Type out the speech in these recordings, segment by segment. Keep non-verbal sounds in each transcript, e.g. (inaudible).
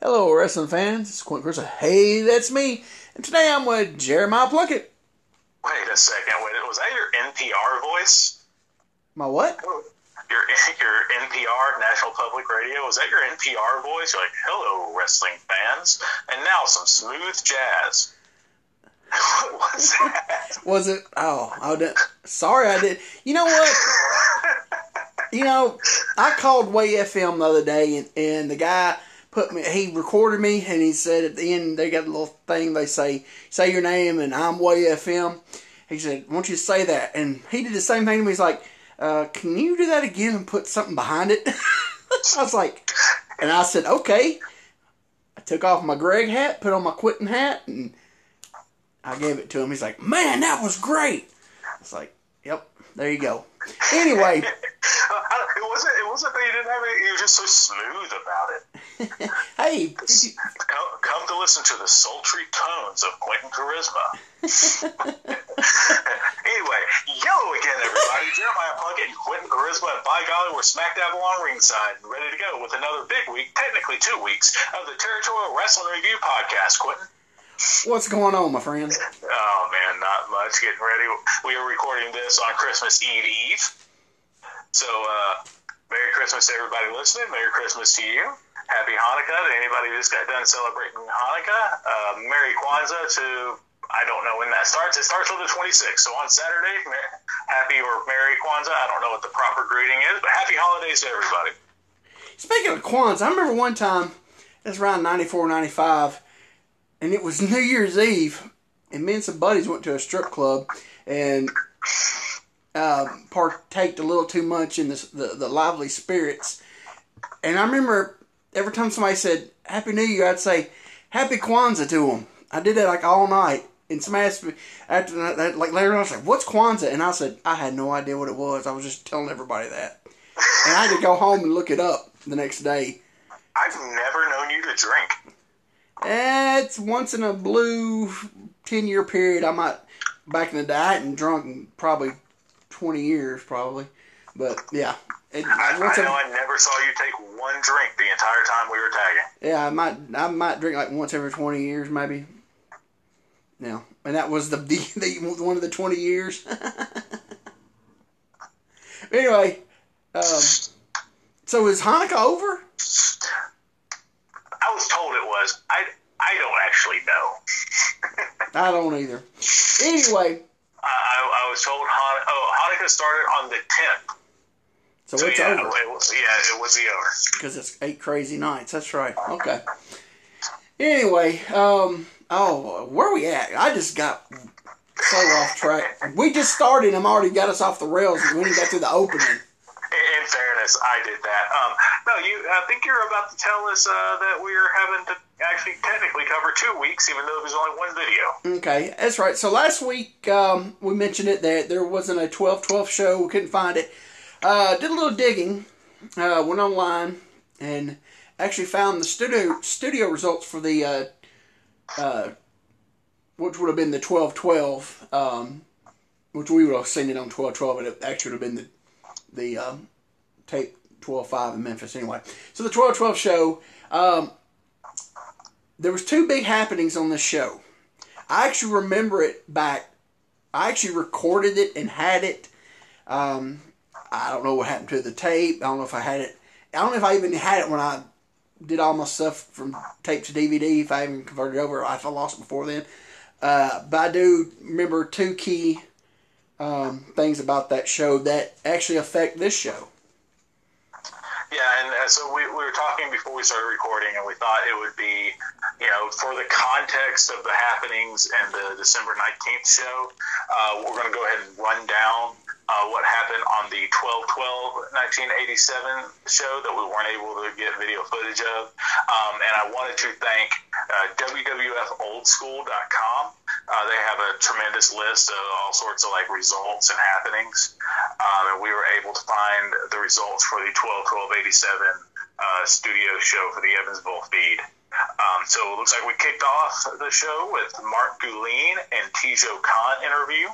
Hello, wrestling fans. It's Quint Chris. Hey, that's me. And today I'm with Jeremiah Plunkett. Wait a second. Wait, was that your NPR voice? My what? Your (laughs) your NPR National Public Radio was that your NPR voice? You're like, "Hello, wrestling fans," and now some smooth jazz. (laughs) what was that? Was it? Oh, I did. Sorry, I did. You know what? (laughs) You know, I called Way FM the other day, and, and the guy put me. He recorded me, and he said at the end they got a little thing. They say, "Say your name," and I'm Way FM. He said, "I want you to say that," and he did the same thing to me. He's like, uh, "Can you do that again and put something behind it?" (laughs) I was like, and I said, "Okay." I took off my Greg hat, put on my quitting hat, and I gave it to him. He's like, "Man, that was great." It's like, "Yep, there you go." Anyway. (laughs) it wasn't. It wasn't that you didn't have it. You were just so smooth about it. (laughs) hey, you... come, come, to listen to the sultry tones of Quentin Charisma. (laughs) anyway, yellow again, everybody. Jeremiah Plunkett and Quentin Charisma, and by golly, we're smack dab along ringside and ready to go with another big week, technically two weeks, of the Territorial Wrestling Review podcast. Quentin. What's going on, my friend? Oh man, not much. Getting ready. We are recording this on Christmas Eve Eve. So, uh, Merry Christmas to everybody listening. Merry Christmas to you. Happy Hanukkah to anybody who just got done celebrating Hanukkah. Uh, Merry Kwanzaa to I don't know when that starts. It starts on the 26th. So on Saturday, happy or Merry Kwanzaa. I don't know what the proper greeting is, but happy holidays to everybody. Speaking of Kwanzaa, I remember one time, it was around 94, 95, and it was (laughs) New Year's Eve, and me and some buddies went to a strip club and uh, partaked a little too much in the, the, the lively spirits. And I remember every time somebody said Happy New Year, I'd say Happy Kwanzaa to them. I did that like all night. And somebody asked me after that, like later on, I was like, "What's Kwanzaa?" And I said, "I had no idea what it was. I was just telling everybody that." and I had to go home and look it up the next day. I've never known you to drink. It's once in a blue ten year period. I might back in the day I hadn't drunk probably twenty years, probably. But yeah, it, I, I know I never saw you take one drink the entire time we were tagging. Yeah, I might I might drink like once every twenty years, maybe. Yeah, and that was the, (laughs) the, the one of the twenty years. (laughs) anyway, um, so is Hanukkah over? I was told it was. I I don't actually know. (laughs) I don't either. Anyway, I, I was told Han- oh Hanukkah started on the tenth. So, so it's yeah, over. It, yeah, it would be over. Because it's eight crazy nights. That's right. Okay. Anyway, um, oh, where are we at? I just got so off track. We just started. I'm already got us off the rails. We didn't get to the opening. In fairness, I did that. Um, no, you. I think you're about to tell us uh, that we're having to actually technically cover two weeks, even though there's only one video. Okay, that's right. So last week um, we mentioned it that there wasn't a 12-12 show. We couldn't find it. Uh, did a little digging, uh, went online, and actually found the studio studio results for the uh, uh, which would have been the twelve twelve, um, which we would have seen it on twelve twelve, and it actually would have been the the um, tape twelve five in Memphis anyway. So the twelve twelve show, um, there was two big happenings on this show. I actually remember it back. I actually recorded it and had it. Um, I don't know what happened to the tape. I don't know if I had it. I don't know if I even had it when I did all my stuff from tape to DVD. If I even converted over, if I lost it before then. Uh, but I do remember two key um, things about that show that actually affect this show. Yeah, and uh, so we, we were talking before we started recording, and we thought it would be, you know, for the context of the happenings and the December 19th show, uh, we're going to go ahead and run down uh, what happened on the 12-12 1987 show that we weren't able to get video footage of. Um, and I wanted to thank uh, WWFOldSchool.com. Uh, they have a tremendous list of all sorts of like results and happenings. Um, and we were able to find the results for the 12-12-87 uh, studio show for the Evansville feed. Um, so it looks like we kicked off the show with Mark Gullin and Tijo Khan interview.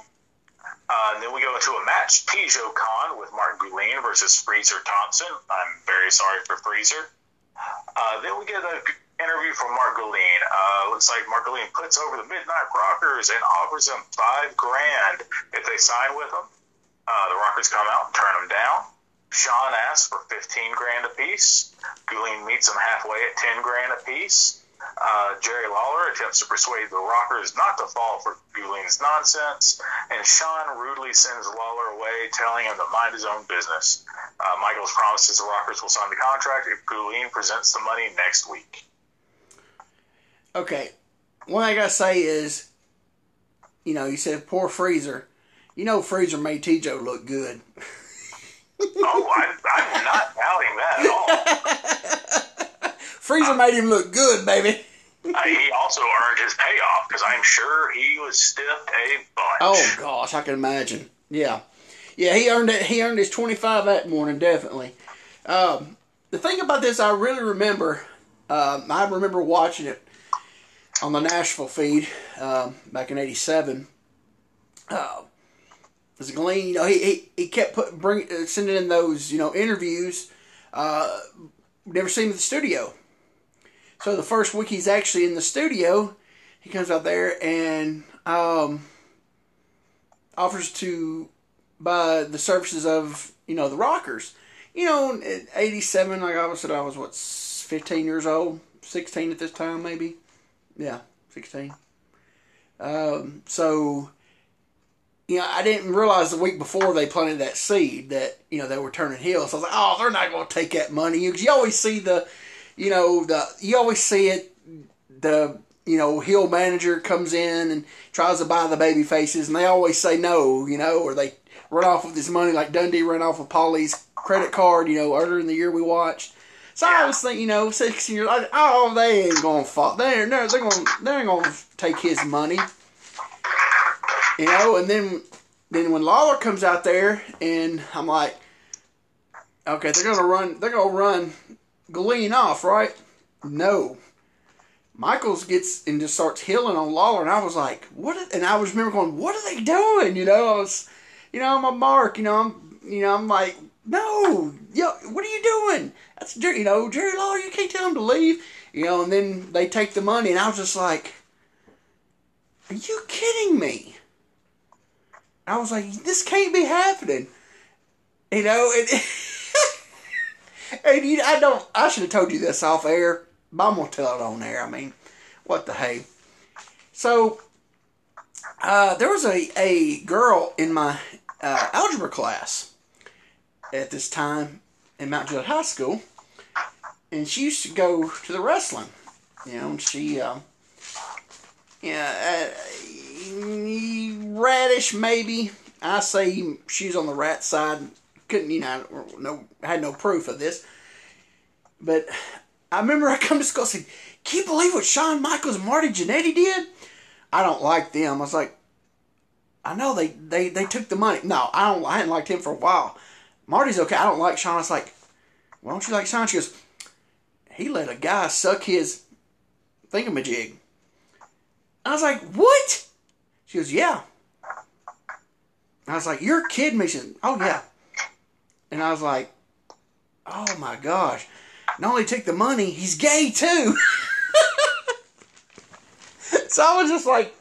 Uh, then we go into a match, Tijo Khan with Mark Gullin versus Freezer Thompson. I'm very sorry for Freezer. Uh, then we get an interview from Mark Guillén. Uh, looks like Mark Guillén puts over the Midnight Rockers and offers them five grand if they sign with him. Uh, the Rockers come out and turn them down. Shawn asks for 15 grand apiece. Guillén meets them halfway at 10 grand apiece. Uh, Jerry Lawler attempts to persuade the Rockers not to fall for Gullén's nonsense, and Shawn rudely sends Lawler away, telling him to mind his own business. Uh, Michaels promises the Rockers will sign the contract if Guillén presents the money next week. Okay, one I gotta say is, you know, you said poor Freezer. You know, Freezer made T-Joe look good. oh, I, I'm not doubting that at all. (laughs) Freezer made him look good, baby. uh, he also earned his payoff because I'm sure he was stiffed a bunch. Oh gosh, I can imagine. Yeah, yeah, he earned it. He earned his 25 that morning, definitely. Um, the thing about this, I really remember. Um, I remember watching it on the Nashville feed um, back in '87. Uh, as Glenn, you know, he, he, he kept put, bring, uh, sending in those, you know, interviews. Uh, never seen him at the studio. So the first week he's actually in the studio, he comes out there and um, offers to buy the services of, you know, the Rockers. You know, at 87, like I said, I was, what, 15 years old? 16 at this time, maybe? Yeah, 16. Um, so you know, I didn't realize the week before they planted that seed that you know they were turning heel. So I was like, oh, they're not going to take that money because you always see the, you know, the you always see it. The you know heel manager comes in and tries to buy the baby faces, and they always say no, you know, or they run off with his money like Dundee ran off with Paulie's credit card, you know, earlier in the year we watched. So I was thinking, you know, sixteen years, like, oh, they ain't gonna fall. They're they're they're gonna they ain't gonna take his money. You know, and then then when Lawler comes out there, and I'm like, okay, they're gonna run, they're gonna run Guillén off, right? No. Michaels gets and just starts healing on Lawler, and I was like, what? And I was remember going, what are they doing? You know, I was, you know, I'm a mark. You know, I'm, you know, I'm like, no, yo, what are you doing? That's Jerry. You know, Jerry Lawler. You can't tell him to leave. You know, and then they take the money, and I was just like, are you kidding me? I was like, this can't be happening. You know, and, (laughs) and you, I don't. I should have told you this off air, but I'm gonna tell it on air. I mean, what the hey? So, uh, there was a a girl in my uh, algebra class at this time in Mount Juliet High School, and she used to go to the wrestling. You know, and she, uh, yeah. Uh, radish maybe. I say she's on the rat side. Couldn't you know? No, had no proof of this. But I remember I come to school and said, "Can you believe what Shawn Michaels and Marty Jannetty did?" I don't like them. I was like, I know they they they took the money. No, I don't. I hadn't liked him for a while. Marty's okay. I don't like Shawn. I was like, why don't you like Shawn? She goes, he let a guy suck his thingamajig. I was like, what? She goes, yeah. I was like, you're kidding me. She oh, yeah. And I was like, oh, my gosh. Not only took the money, he's gay, too. (laughs) so I was just like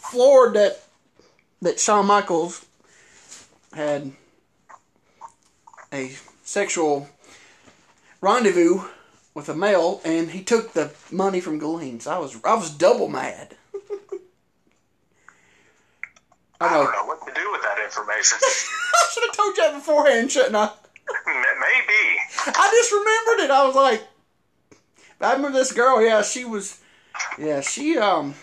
floored that that Shawn Michaels had a sexual rendezvous with a male, and he took the money from Guillén. So I was I was double mad. I, don't know what to do with that information. (laughs) I should have told you that beforehand, shouldn't I? (laughs) Maybe. I just remembered it. I was like, I remember this girl. Yeah, she was. Yeah, she um.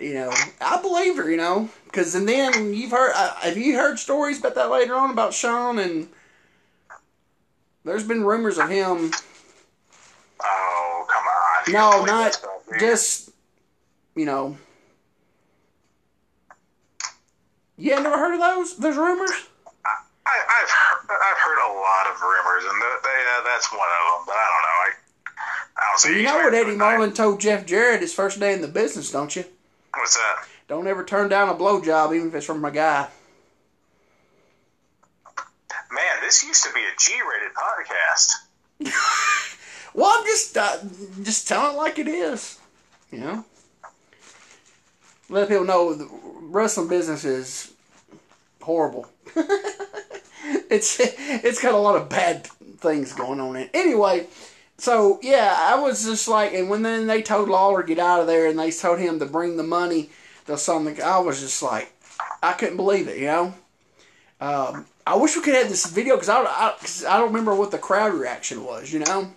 You know, I believe her. You know, because and then you've heard. Uh, have you heard stories about that later on about Shawn and? There's been rumors of him. Oh come on! No, not just. You know, You never heard of those? Those rumors? I, heard, I've heard a lot of rumors, and they, uh, that's one of them. But I don't know. I, I don't see. you know what Eddie Marlin told Jeff Jarrett his first day in the business, don't you? What's that? Don't ever turn down a blowjob, even if it's from a guy. Man, this used to be a G-rated podcast. (laughs) well, I'm just just uh, just tell it like it is. You know, let people know the wrestling business is horrible. (laughs) (laughs) it's it's got a lot of bad things going on in. it. Anyway, so yeah, I was just like, and when then they told Lawler get out of there, and they told him to bring the money to something, I was just like, I couldn't believe it. You know, um, I wish we could have this video because I, I, 'cause I don't remember what the crowd reaction was. You know.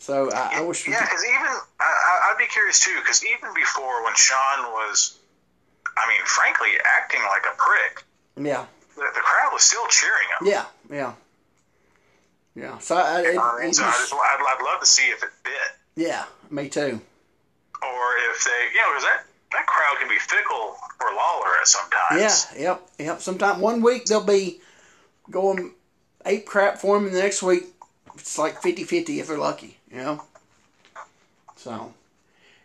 So I, I wish we Yeah, because even I, I'd be curious too, because even before when Shawn was, I mean, frankly, acting like a prick, Yeah, the, the crowd was still cheering him. yeah, yeah, yeah. So I, it, I mean, so I just- I'd, I'd love to see if it bit, yeah, me too. or if they, you know, because that that crowd can be fickle for Lawler at sometimes. Yeah, yep, yep. Sometime one week they'll be going ape crap for him, and the next week it's like 50-50 if they're lucky, you know. So,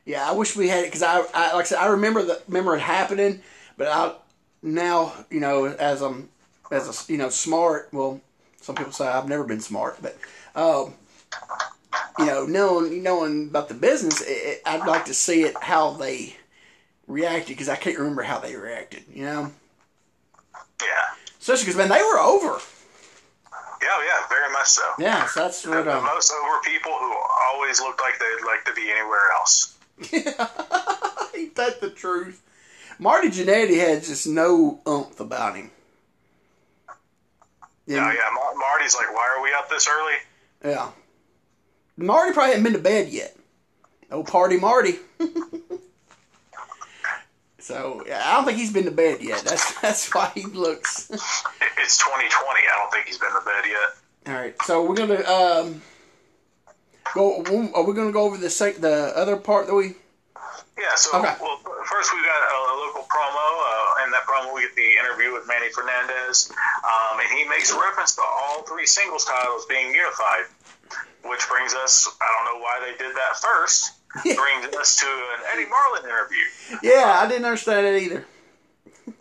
yeah, I wish we had it because I, I, like I said, I remember the remember it happening, but I now you know as I'm as a you know smart. Well, some people say I've never been smart, but um, you know knowing knowing about the business, it, it, I'd like to see it how they reacted because I can't remember how they reacted. You know. Yeah. Especially because man, they were over. Yeah, yeah, very much so. Yeah, so that's The, what. the Um, most over people who always looked like they'd like to be anywhere else. Yeah, (laughs) ain't that the truth? Marty Jannetty had just no umph about him. Yeah, yeah. Mar- Marty's like, why are we up this early? yeah. Marty probably hadn't been to bed yet. Oh, party Marty. (laughs) so yeah, I don't think he's been to bed yet. That's that's why he looks. It- (laughs) It's 2020. I don't think he's been to bed yet. All right, so we're gonna um go. Are we gonna go over the the other part that we? Yeah, so Okay. well, first we've got a, a local promo. Uh, in that promo, we get the interview with Manny Fernandez, um, and he makes reference to all three singles titles being unified, which brings us. I don't know why they did that first. brings us to an Eddie Marlin interview. Yeah, I didn't understand it either.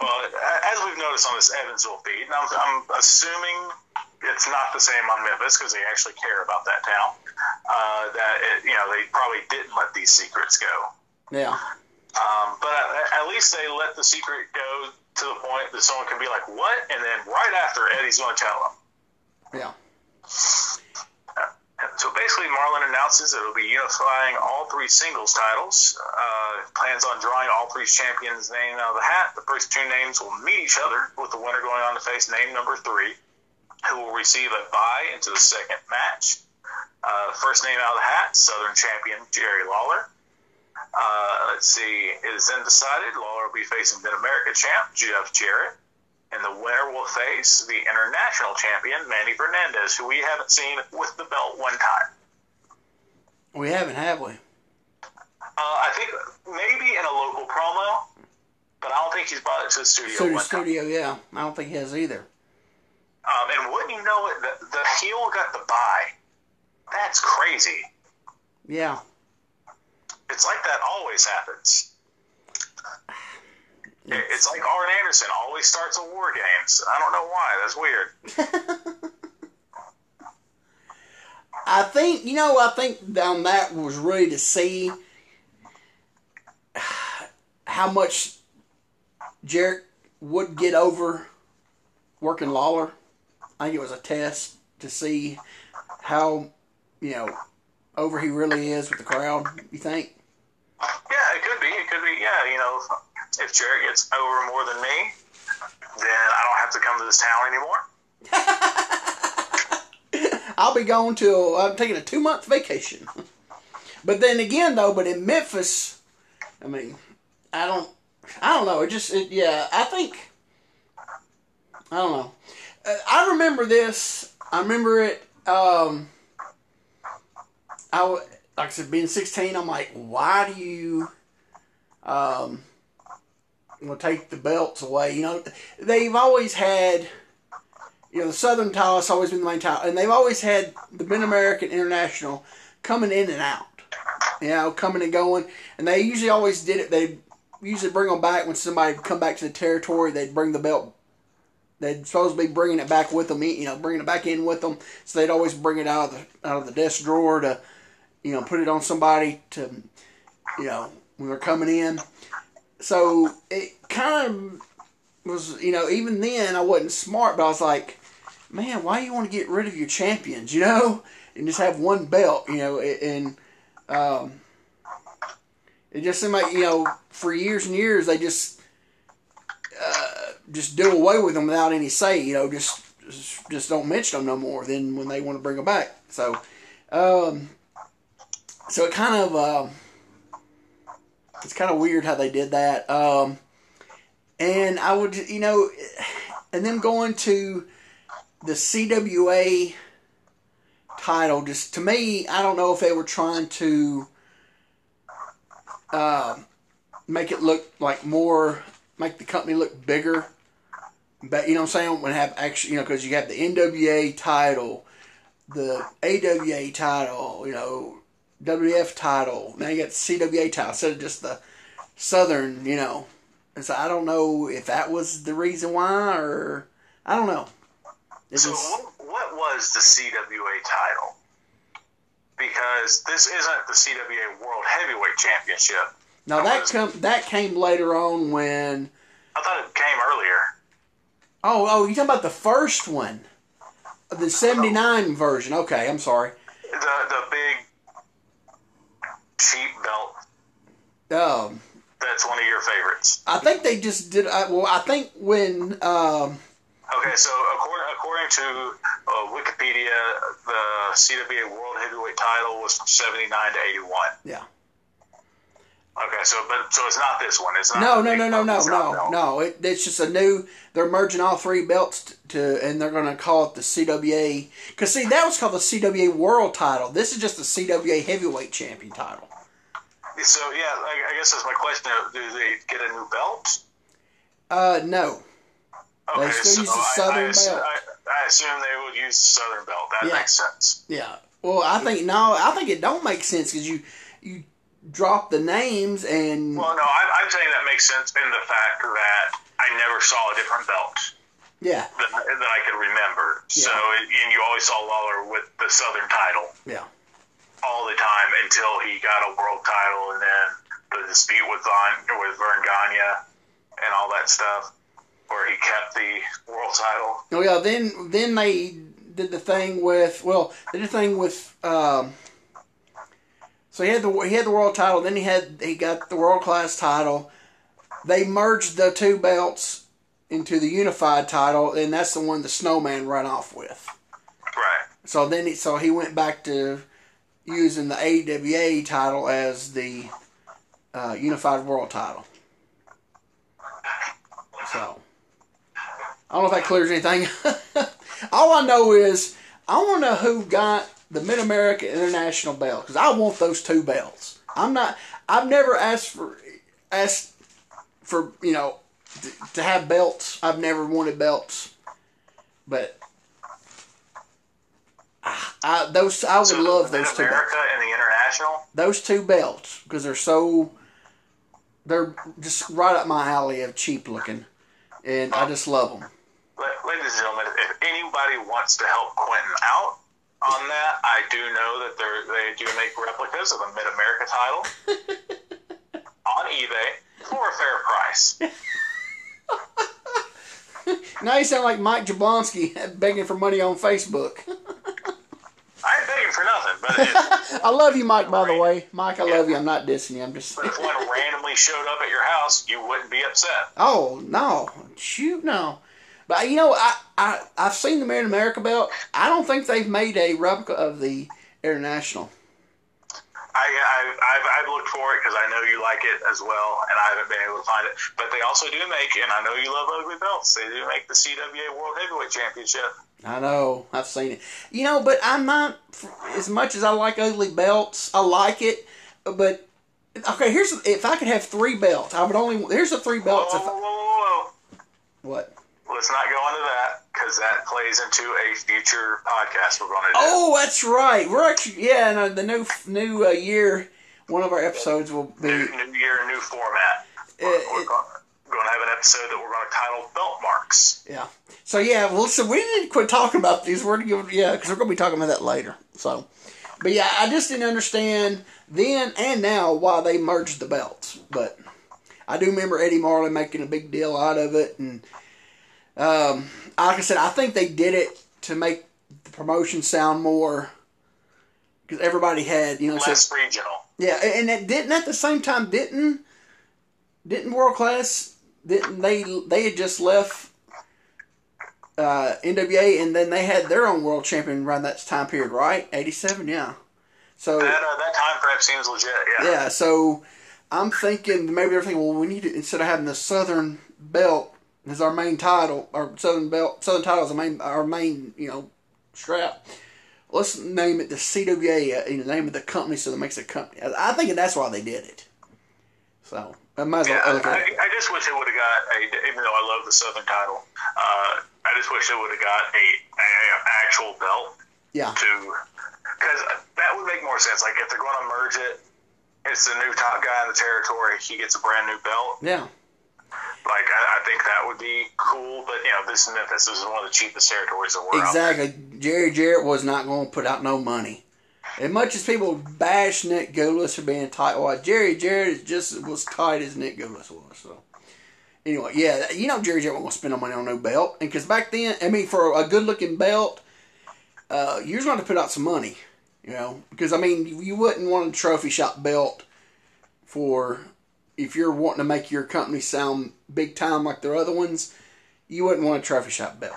Well, as we've noticed on this Evansville feed, and I'm, I'm assuming it's not the same on Memphis because they actually care about that town. Uh, that it, you know they probably didn't let these secrets go. Yeah, Um, but at, least they let the secret go to the point that someone can be like, "What?" and then right after Eddie's going to tell them. yeah, So basically, Marlin announces that it'll be unifying all three singles titles. Uh, plans on drawing all three champions' name out of the hat. The first two names will meet each other, with the winner going on to face name number three, who will receive a bye into the second match. Uh, first name out of the hat, Southern champion Jerry Lawler. Uh, let's see, it is then decided Lawler will be facing Mid America champ Jeff Jarrett, and the winner will face the international champion Manny Fernandez, who we haven't seen with the belt one time. we haven't, have we? Uh, I think maybe in a local promo, but I don't think he's brought it to the studio Studio, one time. studio, yeah. I don't think he has either. Um, and wouldn't you know it, the, the heel got the bye. That's crazy. Yeah, It's like that always happens. It's like Arn Anderson always starts a war games. I don't know why. That's weird. (laughs) I think you know. I think on that was really to see how much Jarrett would get over working Lawler. I think it was a test to see how you know over he really is with the crowd. You think? Yeah, it could be. It could be. Yeah, you know, if Jarrett gets over more than me, then I don't have to come to this town anymore. (laughs) I'll be going till I'm taking a two month vacation. (laughs) but then again, though, but in Memphis, I mean, I don't, I don't know. It just, it, yeah, I think, I don't know. Uh, I remember this. I remember it. Um, I w- like I said, being 16, I'm like, why do you, um, will take the belts away? You know, they've always had you know, the Southern title has always been the main title, and they've always had the Mid American International coming in and out, you know, coming and going, and they usually always did it. They usually bring them back when somebody come back to the territory. They'd bring the belt they'd supposed to be bringing it back with them, you know, bringing it back in with them. So they'd always bring it out of the out of the desk drawer to, you know, put it on somebody to, you know, when they're coming in. So it kind of was, you know, even then I wasn't smart, but I was like, man, why do you want to get rid of your champions, you know, and just have one belt, you know, and um, it just seemed like you know for years and years they just uh, just do away with them without any say, you know, just just don't mention them no more. Then when they want to bring them back, so um, so it kind of. Uh, it's kind of weird how they did that. Um, and I would, you know, and them going to the CWA title, just to me, I don't know if they were trying to uh, make it look like more, make the company look bigger. But you know what I'm saying? When have actually, you know, because you have the NWA title, the AWA title, you know, WF title. Now you got CWA title instead of just the Southern, you know. And so I don't know if that was the reason why, or I don't know. It so what, was the CWA title? Because this isn't the CWA World Heavyweight Championship. Now that, that come that came later on when. I thought it came earlier. Oh, oh, you talking about the first one, the '79 oh. version? Okay, I'm sorry. The the big cheap belt. Um, that's one of your favorites. I think they just did. I, well, I think when. Um, okay, so according, according to uh, Wikipedia, the CWA World Heavyweight title was from '79 to '81. Yeah. Okay, so but so it's not this one. It's not. No, no, no, no, no, no, no. It, it's just a new. They're merging all three belts to, and they're going to call it the CWA. Because see, that was called the CWA World Title. This is just the CWA Heavyweight Champion title. So yeah, I, guess that's my question. Do they get a new belt? Uh, no. Okay, they still so use the Southern I, I assume, belt. I, I, assume they would use the Southern belt. That yeah. makes sense. Yeah. Well, I think no. I think it don't make sense because you you drop the names and. Well, no, I, I'm saying that makes sense in the fact that I never saw a different belt. Yeah. That, that I could remember. Yeah. So, and you always saw Lawler with the Southern title. Yeah all the time until he got a world title and then the dispute with Von, with Verne Gagne and all that stuff where he kept the world title. Oh yeah, then then they did the thing with well, they did the thing with um, so he had the he had the world title, then he had he got the world class title. They merged the two belts into the unified title, and that's the one the Snowman ran off with. Right. So then he so he went back to using the AWA title as the uh, Unified World title. So, I don't know if that clears anything. (laughs) All I know is I want to know who got the Mid America International belt because I want those two belts. I'm not. I've never asked for asked for you know to have belts. I've never wanted belts, but I, those I would so love those two. America belts. and the international. Those two belts because they're so they're just right up my alley of cheap looking, and I just love them. Ladies and gentlemen, if anybody wants to help Quentin out on that, I do know that they they do make replicas of the Mid America title (laughs) on eBay for a fair price. (laughs) (laughs) now you sound like Mike Jablonski (laughs) begging for money on Facebook. (laughs) I ain't begging for nothing, but I love you, Mike. By the way, Mike, I yeah. love you. I'm not dissing you. I'm just. But if one randomly showed up at your house, you wouldn't be upset. Oh no, shoot no. But you know, I I I've seen the Mid America belt. I don't think they've made a replica of the international. I, I, I've, I've looked for it because I know you like it as well, and I haven't been able to find it. But they also do make, and I know you love ugly belts. They do make the CWA World Heavyweight Championship. I know, I've seen it. You know, but I'm not as much as I like ugly belts. I like it, but okay. Here's if I could have three belts, I would only. Here's the three belts. Whoa, whoa, whoa, whoa. What? Let's not go into that because that plays into a future podcast we're going to do. Oh, that's right. We're actually yeah. No, the new new uh, year, one of our episodes will be new, new year, new format. Uh, it, going to have an episode that we're going to title Belt Marks. Yeah. So yeah, well, so we didn't quit talking about these. We're gonna yeah, because we're gonna be talking about that later. So, but yeah, I just didn't understand then and now why they merged the belts. But I do remember Eddie Marlin making a big deal out of it, and um, like I said, I think they did it to make the promotion sound more because everybody had you know Less so, regional. yeah, and it didn't at the same time didn't didn't world class didn't they they had just left uh, NWA and then they had their own world champion around that time period, right? Eighty seven, yeah. So That uh, that time frame seems legit. Yeah. yeah, so I'm thinking maybe they're thinking, well, we need to instead of having the Southern Belt as our main title, Our Southern Belt, Southern title is our main, our main, you know, strap. Let's name it the CWA, in the name of the company, so that makes a company. I think that's why they did it. So I might as well Yeah, I. I just wish they would have got a. Even though I love the Southern title, uh, I just wish they would have got a, a, a actual belt Yeah, to because that would make more sense. Like if they're going to merge it, it's the new top guy in the territory. He gets a brand new belt. yeah, Like I, I think that would be cool. But you know, this is Memphis. Is one of the cheapest territories in the world. exactly. Jerry Jarrett was not going to put out no money. As much as people bash Nick Gulas for being tight, well, Jerry Jarrett is just as tight as Nick Gulas was. So anyway, yeah, you know Jerry Jarrett to spend no money on no belt, and because back then, I mean, for a good looking belt, uh, you're going to put out some money, you know, because I mean, you wouldn't want a trophy shop belt for if you're wanting to make your company sound big time like their other ones. You wouldn't want a trophy shop belt.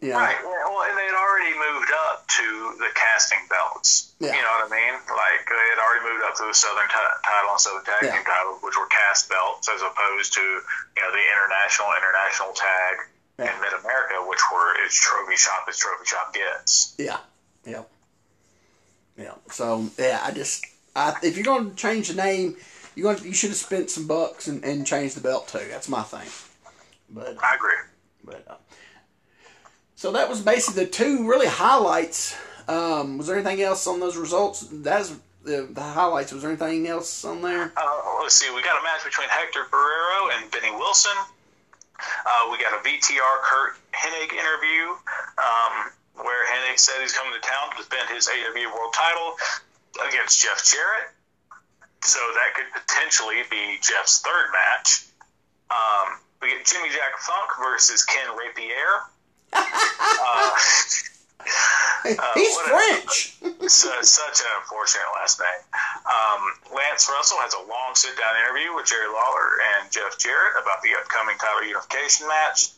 You know? Right. Well, and they had already moved up to the casting belts. Yeah. You know what I mean? Like they had already moved up to the Southern t- title and Southern Tag Yeah. Team title, which were cast belts, as opposed to you know the international, international tag, Yeah. and Mid America, which were it's trophy shop as trophy shop gets. Yeah, yeah, yeah. So yeah, I just I, if you're going to change the name, you going you should have spent some bucks and, and changed the belt too. That's my thing. But I agree. but uh, so that was basically the two really highlights. Um, was there anything else on those results? That's the, the highlights. Was there anything else on there? Uh, let's see. We got a match between Hector Guerrero and Benny Wilson. Uh, we got a VTR Curt Hennig interview um, where Hennig said he's coming to town to defend his AW World Title against Jeff Jarrett. So that could potentially be Jeff's third match. Um, we get Jimmy Jack Funk versus Ken Raper. uh, (laughs) He's what a- French. (laughs) so, such an unfortunate last name. Um, Lance Russell has a long sit down interview with Jerry Lawler and Jeff Jarrett about the upcoming title unification match.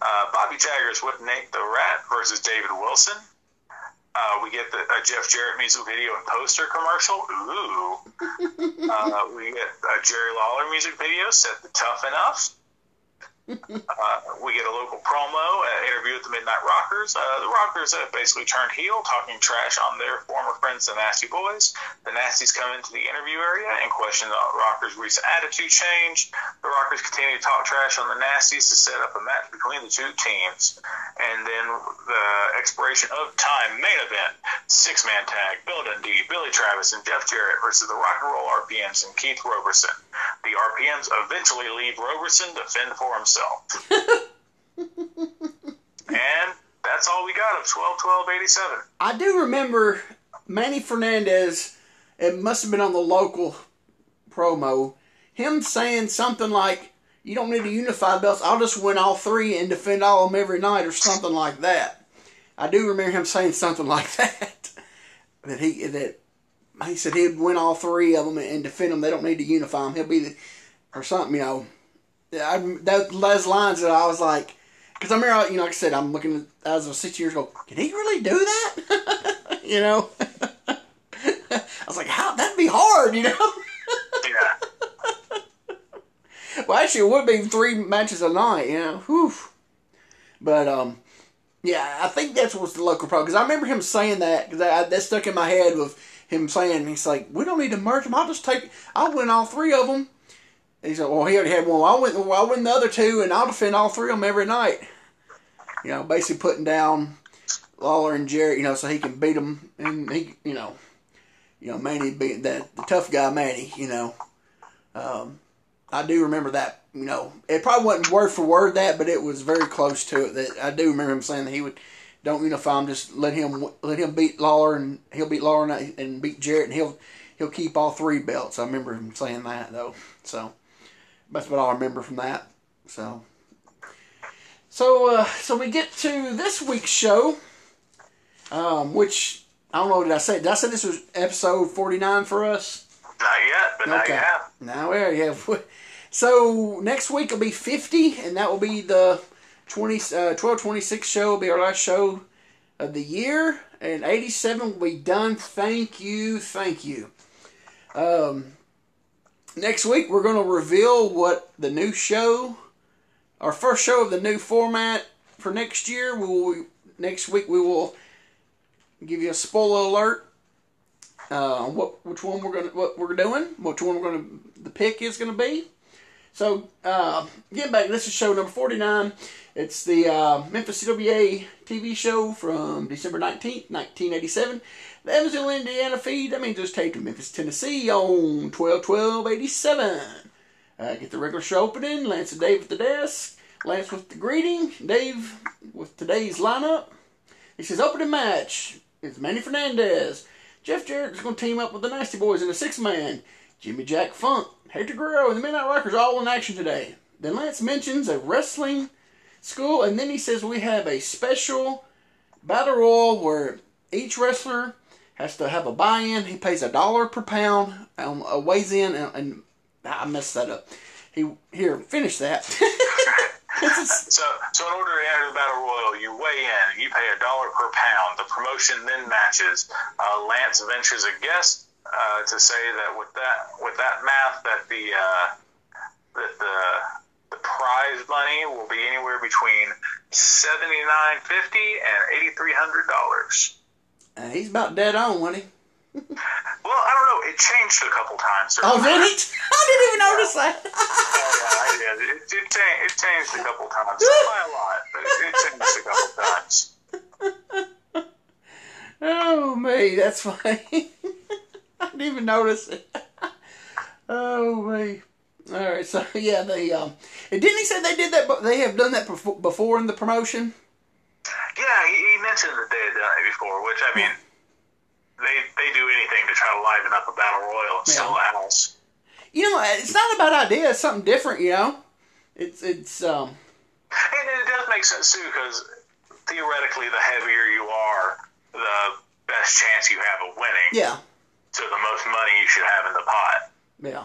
Uh, Bobby Jaggers with Nate the Rat versus David Wilson. Uh, we get the a Jeff Jarrett music video and poster commercial. Ooh. (laughs) uh, we get a Jerry Lawler music video set the Tough Enough. Uh, we get a local promo, an interview with the Midnight Rockers. Uh, the Rockers have basically turned heel, talking trash on their former friends, the Nasty Boys. The Nasties come into the interview area and question the Rockers' recent attitude change. The Rockers continue to talk trash on the Nasties to set up a match between the two teams. And then the expiration of time main event six man tag Bill Dundee, Billy Travis, and Jeff Jarrett versus the Rock and Roll RPMs and Keith Roberson. The RPMs eventually leave Roberson to fend for himself. (laughs) and that's all we got of 12 12 87. I do remember Manny Fernandez. It must have been on the local promo. Him saying something like, "You don't need to unify belts. I'll just win all three and defend all of them every night," or something like that. I do remember him saying something (laughs) like that. that he that he said he'd win all three of them and defend them. They don't need to unify them. He'll be the or something. You know, I, that those lines that I was like. Because I remember, you know, like I said, I'm looking at, as I was six years ago. Can he really do that? (laughs) you know, (laughs) I was like, how? That'd be hard, you know. Yeah. (laughs) well, actually, it would be three matches a night, you know. Whew. But um, yeah, I think that's what's the local problem. Because I remember him saying that because that stuck in my head with him saying he's like, we don't need to merge them. I'll just take, I'll win all three of them. He said, well, he already had one. I'll win, well, I'll win the other two, and I'll defend all three of them every night. You know, basically putting down Lawler and Jarrett, you know, so he can beat them, and he, you know, you know, Manny beat that the tough guy Manny, you know. Um, I do remember that. You know, it probably wasn't word for word that, but it was very close to it. That I do remember him saying that he would don't unify him, just let him let him beat Lawler and he'll beat Lawler and, and beat Jarrett and he'll he'll keep all three belts. I remember him saying that though. So that's what I remember from that. So so uh, so we get to this week's show, um, which I don't know. Did I say? Did I say this was episode forty nine for us? Not yet, but now you have. Now we have. So next week will be 50, and that will be the 20, uh, 1226 show will be our last show of the year, and 87 will be done. Thank you, thank you. Um, next week we're going to reveal what the new show, our first show of the new format for next year. We will next week we will give you a spoiler alert uh, what which one we're gonna what we're doing, which one we're gonna the pick is gonna be. So uh, getting back, this is show number forty nine. It's the uh, Memphis CWA TV show from December nineteenth, nineteen eighty seven. The Evansville, Indiana feed. That means it was taped in Memphis, Tennessee on 12 12 87. Uh, get the regular show opening. Lance and Dave at the desk. Lance with the greeting. Dave with today's lineup. He says opening match. is Manny Fernandez. Jeff Jarrett is going to team up with the Nasty Boys in a six man. Jimmy Jack Funk, Hector Guerrero, and the Midnight Rockers all in action today. Then Lance mentions a wrestling school, and then he says we have a special battle royal where each wrestler has to have a buy-in. He pays a dollar per pound, um, weighs in, and, and I messed that up. He here finish that. (laughs) so, so in order to enter the battle royal, you weigh in. You pay a dollar per pound. The promotion then matches. Uh, Lance ventures a guess uh, to say that with that with that math, that the uh, that the the prize money will be anywhere between seventy nine fifty and eighty three hundred dollars. Uh, he's about dead on, wasn't he? well, I don't know. It changed a couple times. Oh, did it? (laughs) I didn't even notice that. yeah, yeah, I did. It, it, changed, it changed a couple times. Not by a lot, but it, it changed a couple times. Oh, me, that's funny. (laughs) I didn't even notice it. oh, me. All right, so yeah, they um, didn't he say they did that? But they have done that before in the promotion. Yeah, he, he mentioned that they had done it before, which I mean they they do anything to try to liven up a battle royal and sell the house. You know, it's not a bad idea. It's something different. You know, it's it's um. And it does make sense too, because theoretically, the heavier you are, the best chance you have of winning. Yeah. So the most money you should have in the pot. Yeah.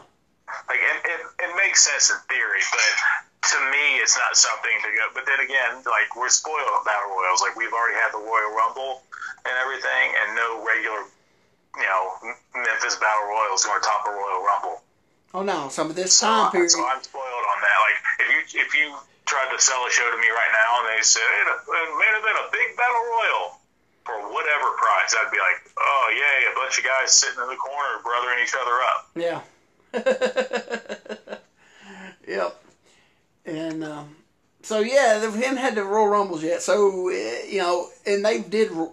Like it, it, it makes sense in theory, but to me, it's not something to go. But then again, like we're spoiled battle royals. Like we've already had the Royal Rumble and everything, and no regular, you know, Memphis battle royal is going to top a Royal Rumble. Oh no! Some of this time period. So I'm spoiled on that. Like if you if you tried to sell a show to me right now and they said it may have been a big battle royal for whatever price, I'd be like, oh yay, a bunch of guys sitting in the corner brothering each other up. Yeah. (laughs) yep. And um, so yeah, they haven't had the Royal Rumbles yet. So uh, you know, and they did. And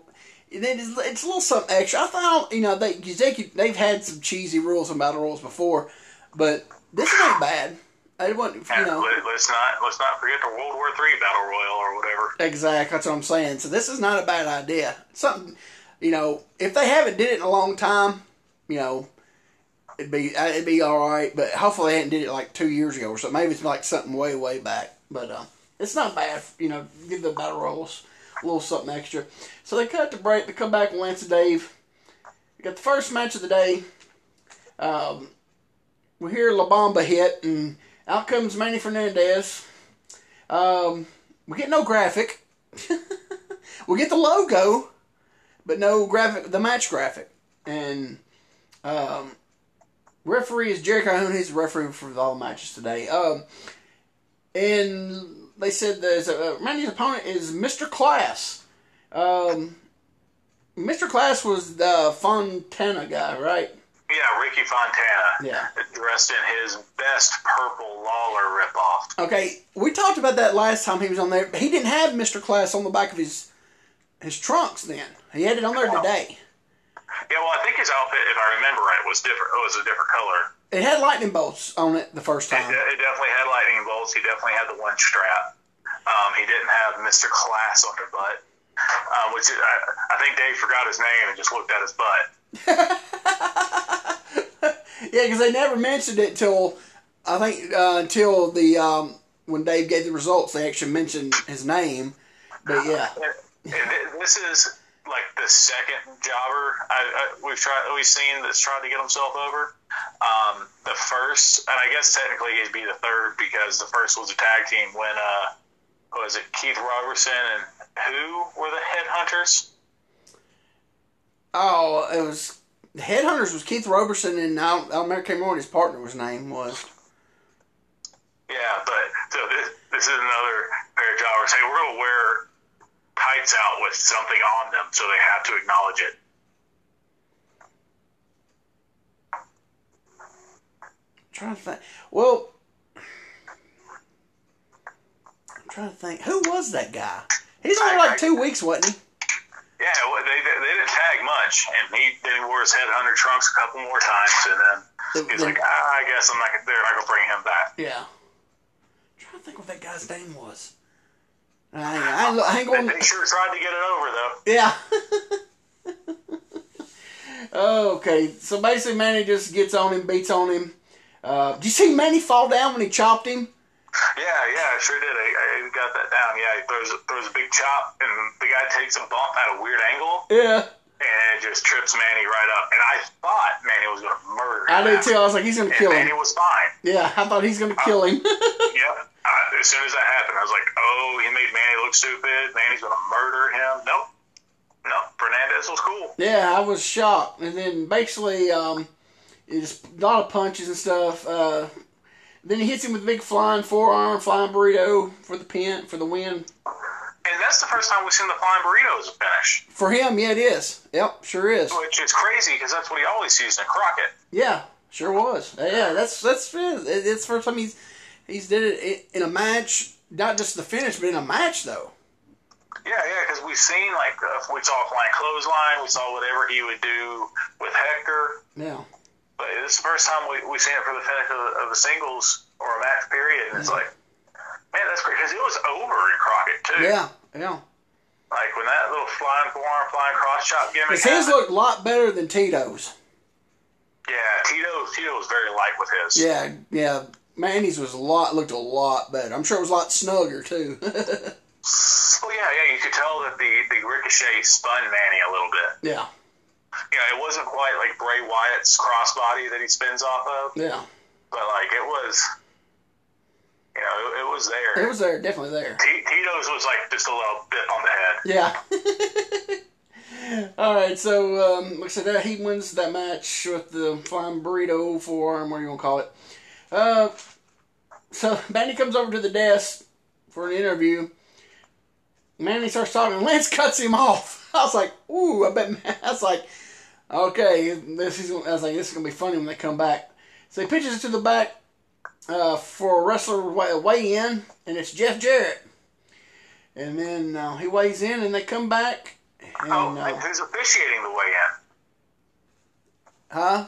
It's, it's a little something extra. I thought you know they they they've had some cheesy rules and battle rules before, but this ain't bad. I want you know. Let's not let's not forget the World War Three battle royal or whatever. Exactly, that's what I'm saying. So this is not a bad idea. Something, you know, if they haven't did it in a long time, you know, it'd be uh, it'd be all right. But hopefully they hadn't did it like two years ago or something. Maybe it's like something way way back. But uh, it's not bad. You know, give the battle royals a little something extra. So they cut the break. They come back and Lance and Dave. We got the first match of the day. Um, we hear La Bamba hit, and out comes Manny Fernandez. Um, we get no graphic. (laughs) we get the logo, but no graphic. The match graphic, and um, referee is Jerry Calhoun. He's the referee for all the matches today. Um, and they said there's a, Manny's opponent is Mr. Class. Um, Mr. Class was the Fontana guy, right? Yeah, Ricky Fontana. Yeah. (laughs) Dressed in his best purple Lawler ripoff. Okay, we talked about that last time he was on there. He didn't have Mr. Class on the back of his his trunks then. He had it on there today. Yeah, well, I think his outfit, if I remember right, was different. It was a different color. It had lightning bolts on it the first time. de- it definitely had lightning bolts. He definitely had the one strap. Um, he didn't have Mr. Class on his butt, um, which is, I, I think Dave forgot his name and just looked at his butt. (laughs) Yeah, because they never mentioned it till I think uh, until the um, when Dave gave the results, they actually mentioned his name. But yeah, And this is like the second jobber I, I, we've tried we've seen that's tried to get himself over. Um, the first, and I guess technically he'd be the third because the first was a tag team when uh, was it Keith Robertson and who were the headhunters? oh, it was the Headhunters was Keith Roberson and I don't, I don't remember, what his partner's name was. Yeah, but so this, this is another pair of jobbers. Hey, we're gonna wear tights out with something on them, so they have to acknowledge it. trying to think. Well, I'm trying to think. Who was that guy? He's only like two weeks, wasn't he? Yeah, well, they, they, they didn't tag much, and he then he wore his head headhunter trunks a couple more times, and then he's The- like, ah, I guess I'm not. gonna- They're not gonna bring him back. Yeah. I'm trying to think what that guy's name was. I I I ain't going. They sure tried to get it over though. Yeah. okay, so basically Manny just gets on him, beats on him. Uh, did you see Manny fall down when he chopped him? Yeah, yeah, I sure did. I, I got that down. Yeah, he throws throws a big chop, and the guy takes a bump at a weird angle, Yeah. And it just trips Manny right up. And I thought Manny was gonna murder. I did too. I was like, he's gonna And kill Manny him. was fine. Yeah, I thought he's gonna kill him. (laughs) Yep. Uh, as soon as that happened, I was like, oh, he made Manny look stupid. Manny's going to murder him. Nope. No, Fernandez was cool. yeah, I was shocked. And then basically, um, it's a lot of punches and stuff. Uh, then he hits him with a big flying forearm, flying burrito for the pin for the win. And that's the first time we've seen the flying burritos finish, For him, yeah, it is. Yep, sure is. which is crazy because that's what he always used in Crockett. Yeah, sure was. Uh, Yeah, that's that's it. It's the first time he's he's did it in a match, not just the finish, but in a match though. Yeah, yeah, because we've seen, like, uh, we saw flying clothesline, we saw whatever he would do with Hector. Yeah, But this is the first time we, we've seen it for the finish of the, of the singles or a match period. And it's like, man, that's great because it was over in Crockett, too. yeah, yeah. Like when that little flying forearm, flying cross chop gimmick. His looked a lot better than Tito's. Yeah, Tito Tito was very light with his. Yeah, yeah. Manny's was a lot looked a lot better. I'm sure it was a lot snugger too. (laughs) Well, yeah, yeah. You could tell that the the ricochet spun Manny a little bit. yeah, You know, it wasn't quite like Bray Wyatt's crossbody that he spins off of, yeah. but like it was. You know, it, it was there. It was there, definitely there. T- Tito's was like just a little bit on the head. Yeah. (laughs) All right, so um, like I said, that he wins that match with the flying burrito forearm, what are you gonna call it? Uh, so (laughs) Manny comes over to the desk for an interview. Manny starts talking. and (laughs) Lance cuts him off. I was like, "Ooh!" I bet. Man, I was like, "Okay, this is." I was like, "This is gonna be funny when they come back." So he pitches it to the back uh, for a wrestler weigh, weigh in, and it's Jeff Jarrett. And then uh, he weighs in, and they come back. And, Oh, uh, who's officiating the weigh-in? huh?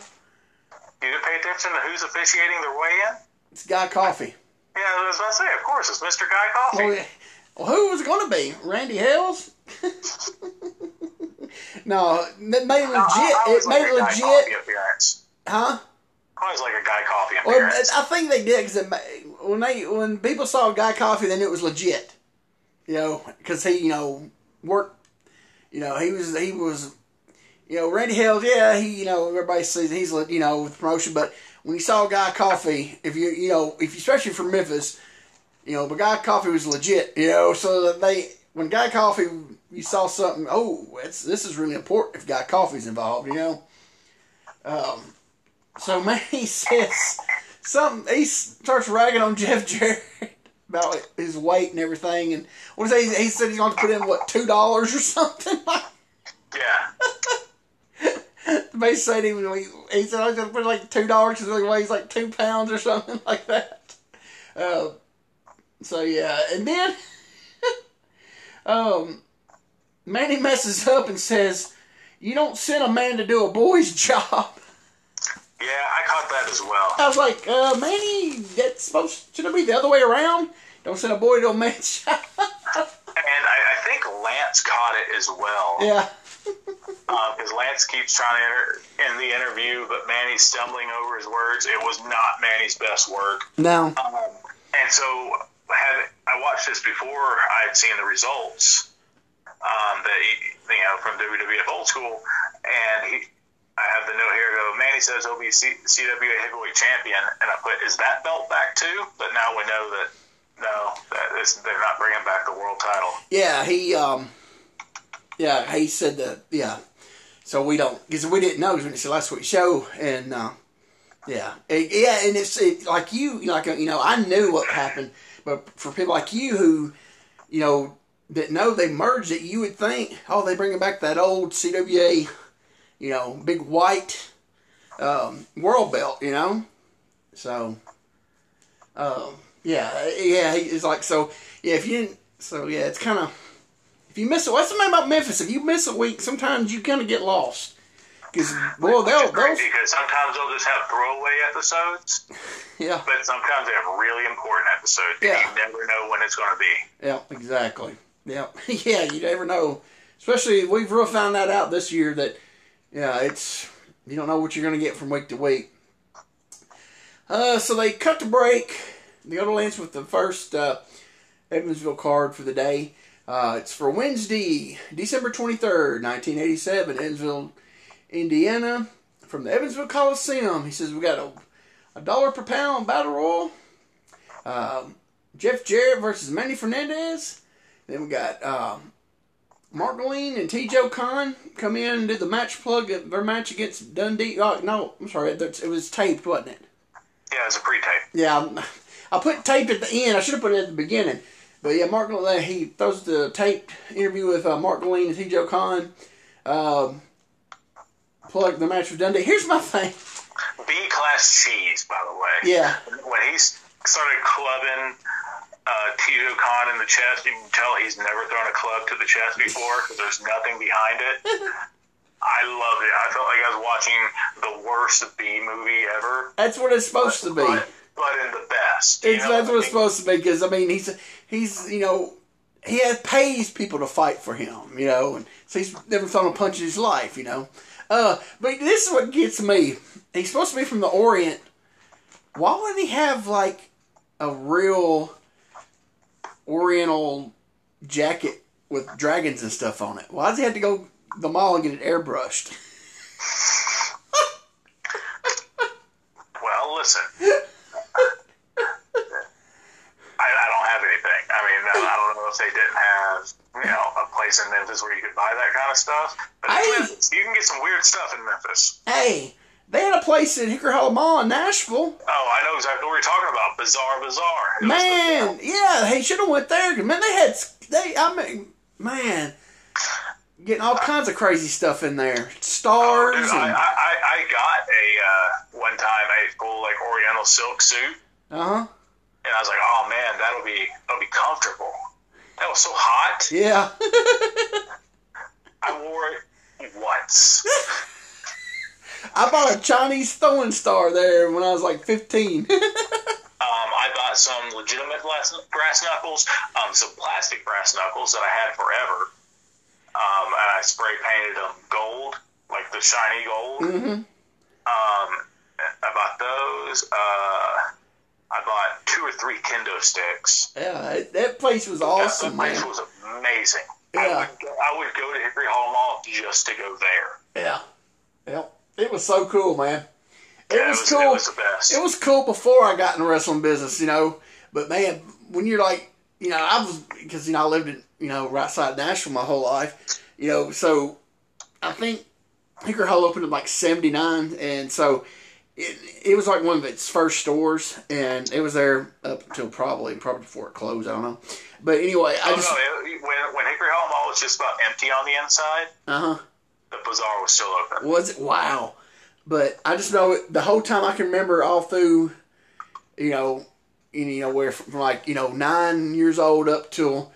You didn't pay attention to who's officiating the weigh-in? It's Guy Coffey. Yeah, I was about to say, of course, it's Mr. Guy Coffey. Well, well, who was it going to be? Randy Hales? (laughs) no, it made it legit. I, I It made Guy legit. Huh? I always like a Guy Coffey Well. I think they did because when they when people saw Guy Coffey, they knew it was legit. You know, because he you know worked. You know, he was he was. You know, Randy Hales, yeah, he you know everybody says he's you know with promotion, but when you saw Guy Coffey, if you you know if you especially from Memphis, you know, but Guy Coffey was legit. You know, so that they when Guy Coffey you saw something, oh, it's this is really important if Guy Coffey's involved. You know. Um, so (laughs) Manny says something. He starts ragging on Jeff Jarrett about his weight and everything. And what is he? He said he's going to put in what two dollars or (laughs) something. yeah. (laughs) They said he was. He said I was going to put like two dollars because he weighs like two pounds or something like that. Uh, so yeah, and then um, Manny messes up and says you don't send a man to do a boy's job. Yeah, I caught that as well. I was like, uh, Manny, that's supposed to be the other way around. Don't send a boy to a man's job. (laughs) And I, I think Lance caught it as well. yeah. (laughs) because Lance keeps trying to enter in the interview, but Manny's stumbling over his words. It was not Manny's best work, No. um, and so had I watched this before I had seen the results um, that he, you know from WWF Old School, and he. I have the note here. Go. Manny says he'll be C- CWA Heavyweight Champion, and I put, "Is that belt back too?" But now we know that no, that is, they're not bringing back the world title. Yeah, he um, yeah, he said that. Yeah, so we don't because we didn't know because it's the last week's show, and uh, yeah, It- yeah, and it's it, like you, like you know, I knew what happened, but for people like you who, you know, that know they merged it, you would think, oh, they bringing back that old CWA, you know, big white um, world belt, you know, so. Um, yeah, yeah, it's like so. Yeah, if you didn't, so yeah, it's kind of if you miss it. What's the name about Memphis? If you miss a week, sometimes you kind of get lost. Because well, they'll great they'll because sometimes they'll just have throwaway episodes, (laughs) yeah but sometimes they have really important episodes. Yeah. You never know when it's going to be. yeah exactly yeah (laughs) yeah you never know. Especially we've really found that out this year that yeah it's you don't know what you're going to get from week to week. Uh, so they cut the break. The other Lance with the first uh, Evansville card for the day. Uh, it's for Wednesday, December 23rd, 1987, Evansville, Indiana, from the Evansville Coliseum. He says we got a, a dollar per pound battle royal. Um, Jeff Jarrett versus Manny Fernandez. Then we got um, Mark Lean and T. Joe Khan come in and did the match plug of their match against Dundee. Oh, no, I'm sorry, it was taped, wasn't it? Yeah, it's a pre-tape. Yeah, I'm- put tape at the end. I should have put it at the beginning. But yeah, Mark uh, he throws the taped interview with uh, Mark Lean and T. Joe Khan. Um, plug the match with Dundee. Here's my thing. B-class cheese, by the way. Yeah, When he started clubbing uh, Tito Khan in the chest, you can tell he's never thrown a club to the chest before because there's nothing behind it. (laughs) I loved it. I felt like I was watching the worst B movie ever. that's what it's supposed to be. But, but in the best. It's, that's what it's supposed to be. Because I mean, he's he's you know he has, pays people to fight for him. You know, and so he's never thrown a punch in his life. You know, uh, but this is what gets me. He's supposed to be from the Orient. Why wouldn't he have like a real Oriental jacket with dragons and stuff on it? Why does he have to go to the mall and get it airbrushed? Well, listen. I, I don't have anything. I mean, I, don't know if they didn't have, you know, a place in Memphis where you could buy that kind of stuff. But Memphis, you can get some weird stuff in Memphis. Hey, they had a place in Hickory Hollow Mall in Nashville. Oh, I know exactly what you're talking about. Bizarre, bizarre. It Man, the- yeah, he should have went there. Man, they had they. I mean, man, getting all kinds of crazy stuff in there. Stars Dude, I, and I, I got a uh, one time a full like Oriental silk suit, uh huh. and I was like, oh man, that'll be that'll be comfortable. That was so hot. Yeah, (laughs) I wore it once. (laughs) I bought a Chinese throwing star there when I was like fifteen. (laughs) Um, I bought some legitimate brass, brass knuckles, um, some plastic brass knuckles that I had forever, um, and I spray painted them gold, like the shiny gold. hmm Um, I bought those. Uh, I bought two or three kendo sticks. Yeah, that- place was awesome, that place man. was amazing. Yeah. I, would, go- I would go to Hickory Hollow Mall just to go there. Yeah, yeah, it was so cool, man. It Yeah, was It cool. was the best. it was cool before I got in the wrestling business, you know. But man, when you're like, you know, I was because you know I lived in you know right side of Nashville my whole life, you know. So I think Hickory Hall opened in like '79, and so it, it was like one of its first stores, and it was there up until probably probably before it closed. I don't know, but anyway, I oh, just no, it, when, when Hickory Hall Mall was just about empty on the inside, uh huh. Bazaar was still open. Was it? Wow. But I just know the whole time I can remember all through, you know, you know, where from like, you know, nine years old up till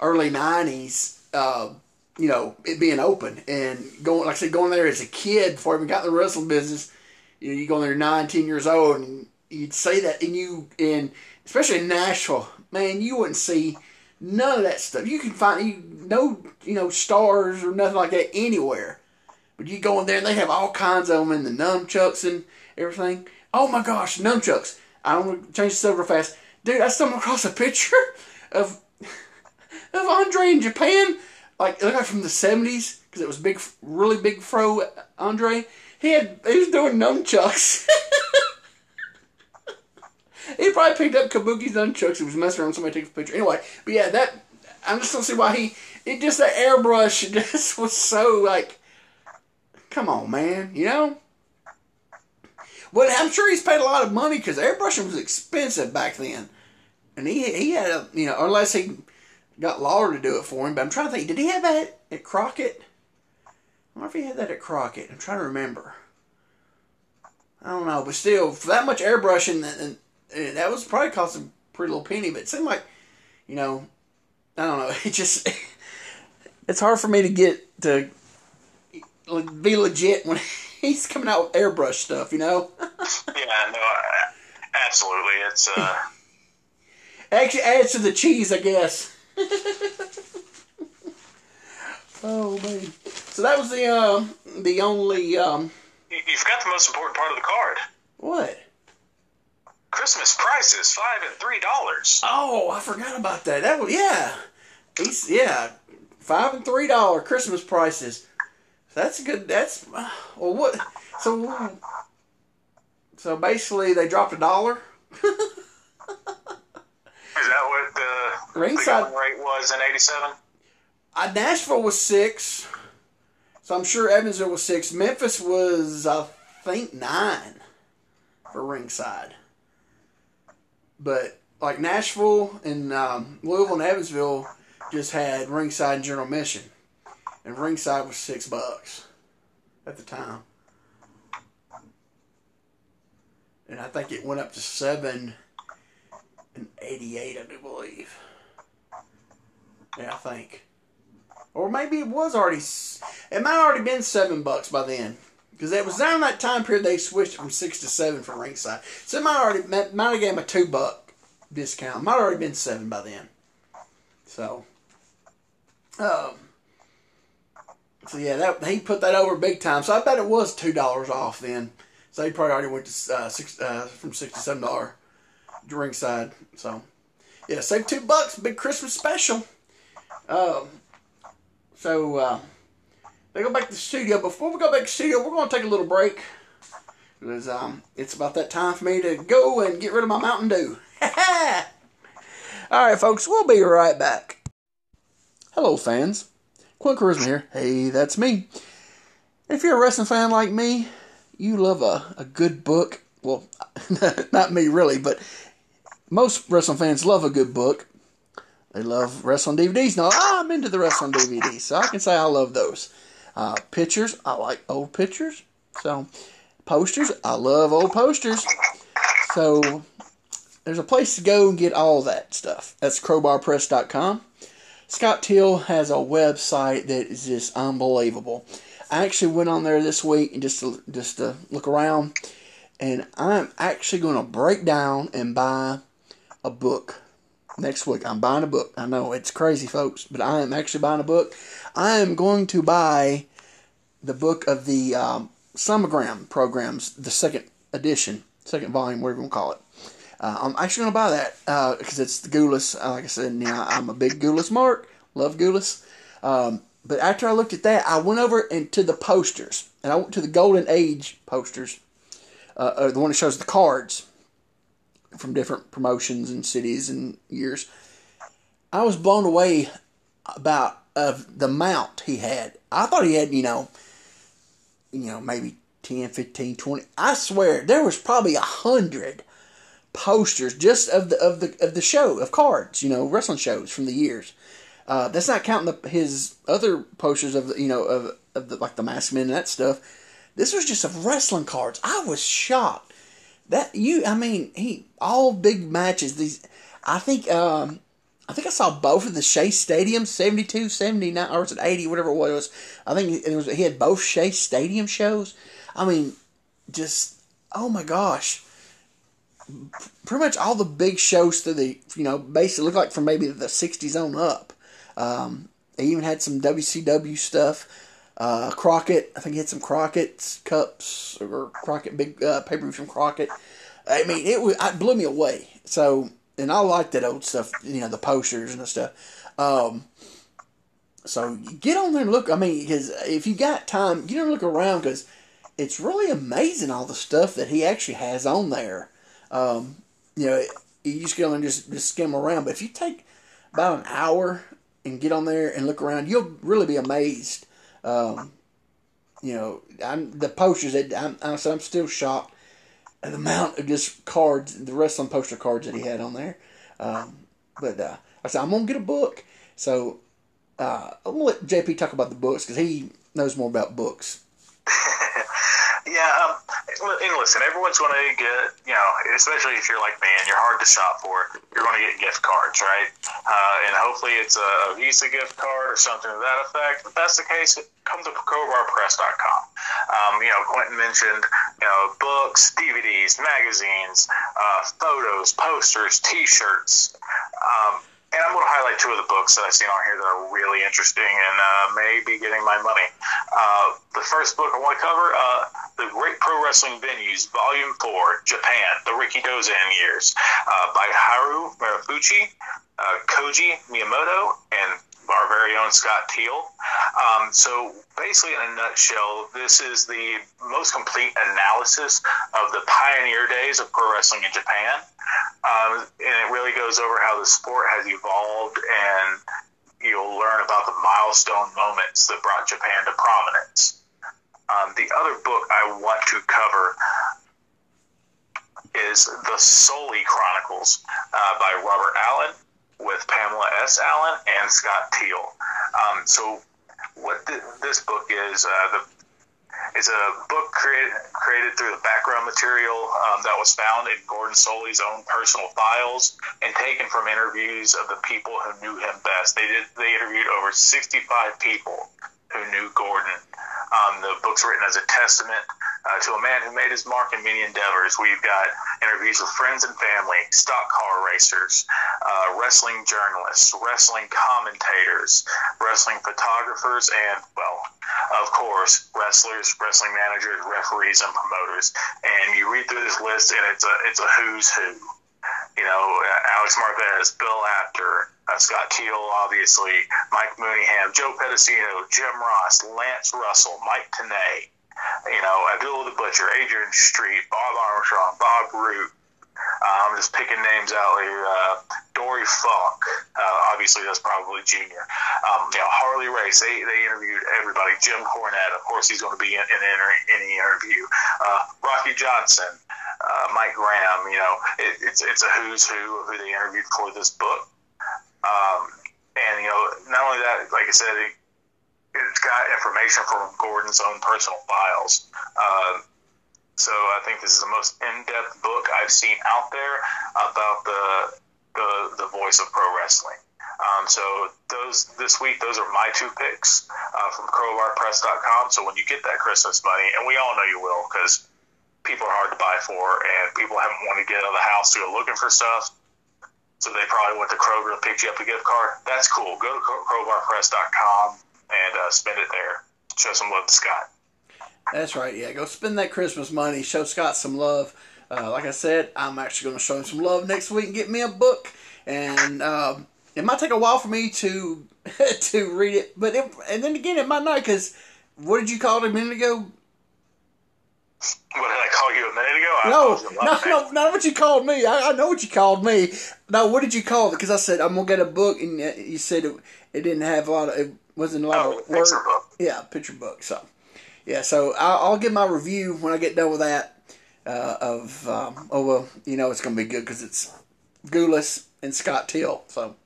early 90s, uh, you know, it being open and going, like I said, going there as a kid before I even got in the wrestling business. You know, you go there nine, ten years old, and you'd say that, and you, and especially in Nashville, man, you wouldn't see none of that stuff. You can find you no, you know, stars or nothing like that anywhere. But you go in there and they have all kinds of them and the nunchucks and everything. Oh my gosh, nunchucks! I don't want to change the real fast, dude. I stumbled across a picture (laughs) of (laughs) of Andre in Japan, like it looked like from the seventies because it was big, really big fro Andre. He had he was doing nunchucks. (laughs) he probably picked up Kabuki's nunchucks. He was messing around. Somebody took a picture. Anyway, but yeah, that I just don't see why he. It just that airbrush just was so like, come on, man, you know. Well, I'm sure he's paid a lot of money because airbrushing was expensive back then, and he he had a you know unless he got Lawler to do it for him. But I'm trying to think, did he have that at Crockett? I wonder if he had that at Crockett. I'm trying to remember. I don't know, but still, for that much airbrushing, and, and eh, that was probably cost a pretty little penny. But it seemed like, you know, I don't know. (laughs) It just it's hard for me to get to be legit when (laughs) he's coming out with airbrush stuff. You know. (laughs) yeah. No. Absolutely. It's uh. (laughs) Actually, adds to the cheese, I guess. oh man! So that was the um, the only. Um, you forgot the most important part of the card. What? Christmas prices, five and three dollars. Oh, I forgot about that. That was yeah. He's yeah, five and three dollar Christmas prices. That's good. That's well, what? So, so basically, they dropped a dollar. Is that what the ringside rate was in '87? Uh, Nashville was six, so I'm sure Evansville was six. Memphis was, I think, nine for ringside. But like Nashville and um, Louisville and Evansville just had ringside and general mission, and ringside was six bucks at the time, and I think it went up to seven and 88, I do believe. Yeah, I think. Or maybe it was already, it might have already been seven bucks by then. Because it was down that time period they switched from six to seven for ringside. So it might already, might have gave him a two buck discount. Might have already been seven by then. So, um, so yeah, that he put that over big time. So I bet it was two dollars off then. So he probably already went to uh, six uh, from six to seven dollar ringside. So, yeah, save two bucks, big Christmas special. Um, so, uh, they go back to the studio. Before we go back to the studio, we're to take a little break. Because um, it's about that time for me to go and get rid of my Mountain Dew. (laughs) All right, folks, we'll be right back. Hello, fans. Quinn Charisma here. Hey, that's me. If you're a wrestling fan like me, you love a, a good book. Well, (laughs) not me really, but most wrestling fans love a good book. They love wrestling DVDs. Now, I'm into the wrestling DVDs, so I can say I love those. Uh, pictures, I like old pictures. So, posters, I love old posters. So, there's a place to go and get all that stuff. That's crowbarpress.com. Scott Teal has a website that is just unbelievable. I actually went on there this week and just to, just to look around, and I'm actually going to break down and buy a book next week. I'm buying a book. I know it's crazy, folks, but I am actually buying a book. I am going to buy the book of the um, programs, the second edition, second volume, whatever you want to call it. Uh, I'm actually going to buy that because uh, it's the Gulas. Uh, like I said, know, I'm a big Gulas mark. Love Gulas. Um, but after I looked at that, I went over into the posters, and I went to the Golden Age posters, uh, the one that shows the cards from different promotions and cities and years. I was blown away about of the mount he had. I thought he had, you know, you know, maybe 10, 15, 20. I swear there was probably a hundred posters just of the of the of the show of cards, you know, wrestling shows from the years. Uh, that's not counting the, his other posters of the, you know of of the, like the masked men and that stuff. This was just of wrestling cards. I was shocked that you, I mean, he all big matches. These, I think, um, I think I saw both of the Shea Stadium, 72, 79, or was it 80, whatever it was. I think it was, he had both Shea Stadium shows. I mean, just, oh my gosh. Pretty much all the big shows to the, you know, basically look like from maybe the 60s on up. Um, they even had some WCW stuff. Uh, Crockett, I think he had some Crockett's cups or Crockett big uh, pay per view from Crockett. I mean, it was it blew me away. So, and I like that old stuff, you know, the posters and the stuff. Um, so get on there and look. I mean, because if you got time, get on and look around because it's really amazing all the stuff that he actually has on there. Um, you know, you just go and just, just skim around. But if you take about an hour and get on there and look around, you'll really be amazed. Um, you know, I'm the posters that I'm, I'm, I'm still shocked at the amount of just cards, the wrestling poster cards that he had on there. Um, but uh, I said I'm gonna get a book, so uh, I'm gonna let JP talk about the books because he knows more about books. (laughs) Yeah, um, and listen, everyone's going to get, you know, especially if you're like me and you're hard to shop for, you're going to get gift cards, right? Uh, and hopefully it's a Visa gift card or something to that effect. If that's the case, come to crowbarpress.com. Um, you know, Quentin mentioned, you know, books, DVDs, magazines, uh, photos, posters, T-shirts. Um, and I'm going to highlight two of the books that I've seen on here that are really interesting and uh, may be getting my money. Uh, the first book I want to cover, uh, The Great Pro Wrestling Venues, Volume 4, Japan, The Rikidozan Years, uh, by Haru Murafuchi, uh, Koji Miyamoto, and our very own Scott Teal. Um, so basically, in a nutshell, this is the most complete analysis of the pioneer days of pro wrestling in Japan. Um, and it really goes over how the sport has evolved and you'll learn about the milestone moments that brought Japan to prominence. Um, the other book I want to cover is The Solie Chronicles uh, by Robert Allen with Pamela S. Allen and Scott Teal. Um, so, what this book is, uh, the it's a book created created through the background material um, that was found in Gordon Solie's own personal files and taken from interviews of the people who knew him best. They did they interviewed over 65 people who knew Gordon. Um, the book's written as a testament uh, to a man who made his mark in many endeavors. We've got interviews with friends and family, stock car racers, uh, wrestling journalists, wrestling commentators, wrestling photographers, and, well, of course, wrestlers, wrestling managers, referees, and promoters. And you read through this list, and it's a it's a who's who. You know, Alex Marvez, Bill Apter, uh, Scott Teal, obviously, Mike Mooneyham, Joe Pedicino, Jim Ross, Lance Russell, Mike Tenay, you know, Abdullah the Butcher, Adrian Street, Bob Armstrong, Bob Root. Uh, I'm just picking names out here. Uh, Dory Funk, uh, obviously that's probably junior. Um, you know, Harley Race, they, they interviewed everybody. Jim Cornette, of course, he's going to be in, in any interview. Uh, Rocky Johnson, uh, Mike Graham, you know, it, it's, it's a who's who of who they interviewed for this book. Um, and, you know, not only that, like I said, it, it's got information from Gordon's own personal files. Uh, so I think this is the most in-depth book I've seen out there about the the, the voice of pro wrestling. Um, so those this week, those are my two picks uh, from crowbarpress.com. So when you get that Christmas money, and we all know you will, because people are hard to buy for, and people haven't wanted to get out of the house to go looking for stuff. So they probably went to Kroger and picked you up a gift card. That's cool. Go to crowbarpress.com and uh, spend it there. Show some love to Scott. That's right. Yeah, go spend that Christmas money. Show Scott some love. Uh, like I said, I'm actually going to show him some love next week and get me a book. And um, it might take a while for me to (laughs) to read it, but it, and then again, it might not because what did you call it a minute ago? What did I call you a minute ago? I no, no, no, not what you called me. I, I, know what you called me. No, what did you call it? Because I said I'm gonna get a book, and you said it, it didn't have a lot of. It, wasn't a lot oh, of work. Picture book. Yeah, picture book. So, yeah, so I'll, I'll give my review when I get done with that. Uh, of um, oh well, you know it's gonna be good because it's Gulas and Scott Teal. So,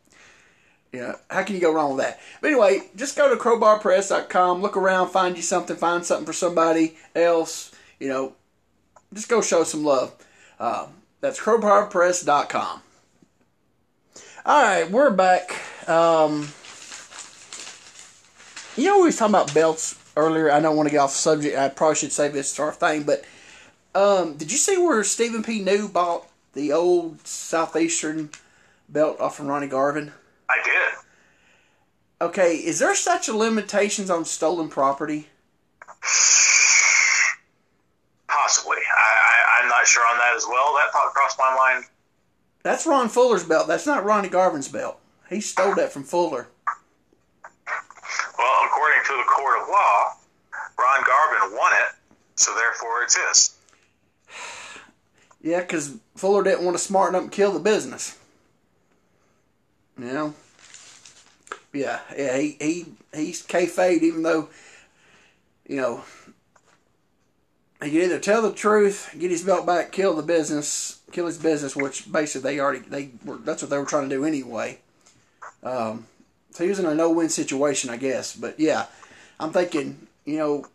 yeah, how can you go wrong with that? But anyway, just go to crowbarpress.com, look around, find you something, find something for somebody else. You know, just go show some love. Um, that's crowbarpress.com. All right, we're back. Um, you know, we was talking about belts earlier. I don't want to get off the subject. I probably should save this to our thing. But um, did you see where Stephen P. New bought the old Southeastern belt off from Ronnie Garvin? I did. Okay, is there such a limitations on stolen property? (laughs) Possibly. I, I, I'm not sure on that as well. That thought crossed my mind. That's Ron Fuller's belt. That's not Ronnie Garvin's belt. He stole that from Fuller. Well, according to the court of law, Ron Garvin won it, so therefore it's his. (sighs) Yeah, because Fuller didn't want to smarten up and kill the business. You know? Yeah, yeah, he, he he's kayfabe, even though, you know, he could either tell the truth, get his belt back, kill the business, kill his business, which basically they already they were that's what they were trying to do anyway. Um, so he was in a no-win situation, I guess. But yeah, I'm thinking, you know,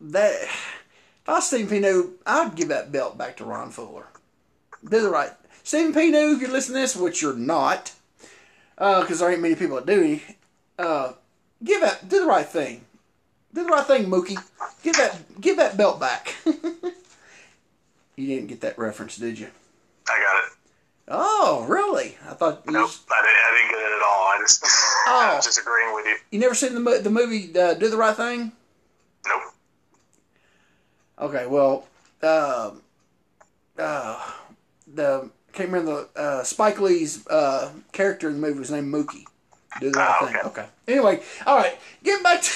that if I was Stephen P. New, I'd give that belt back to Ron Fuller. Do the right. Stephen P. New, if you listen to this, which you're not, because there ain't many people that do, uh, give that, do the right thing. Do the right thing, Mookie. Give that, give that belt back. (laughs) you didn't get that reference, did you? I got it. Oh, really? I thought Nope, just- I didn't, I didn't get it at all. I just, (laughs) I Oh. was just agreeing with you. you never seen the mo- the movie uh, Do the Right Thing? Nope. Okay, well, uh, uh, the can't remember the uh, Spike Lee's uh, character in the movie was named Mookie. Do the right Oh, thing. okay. Okay. Anyway, all right, get back to.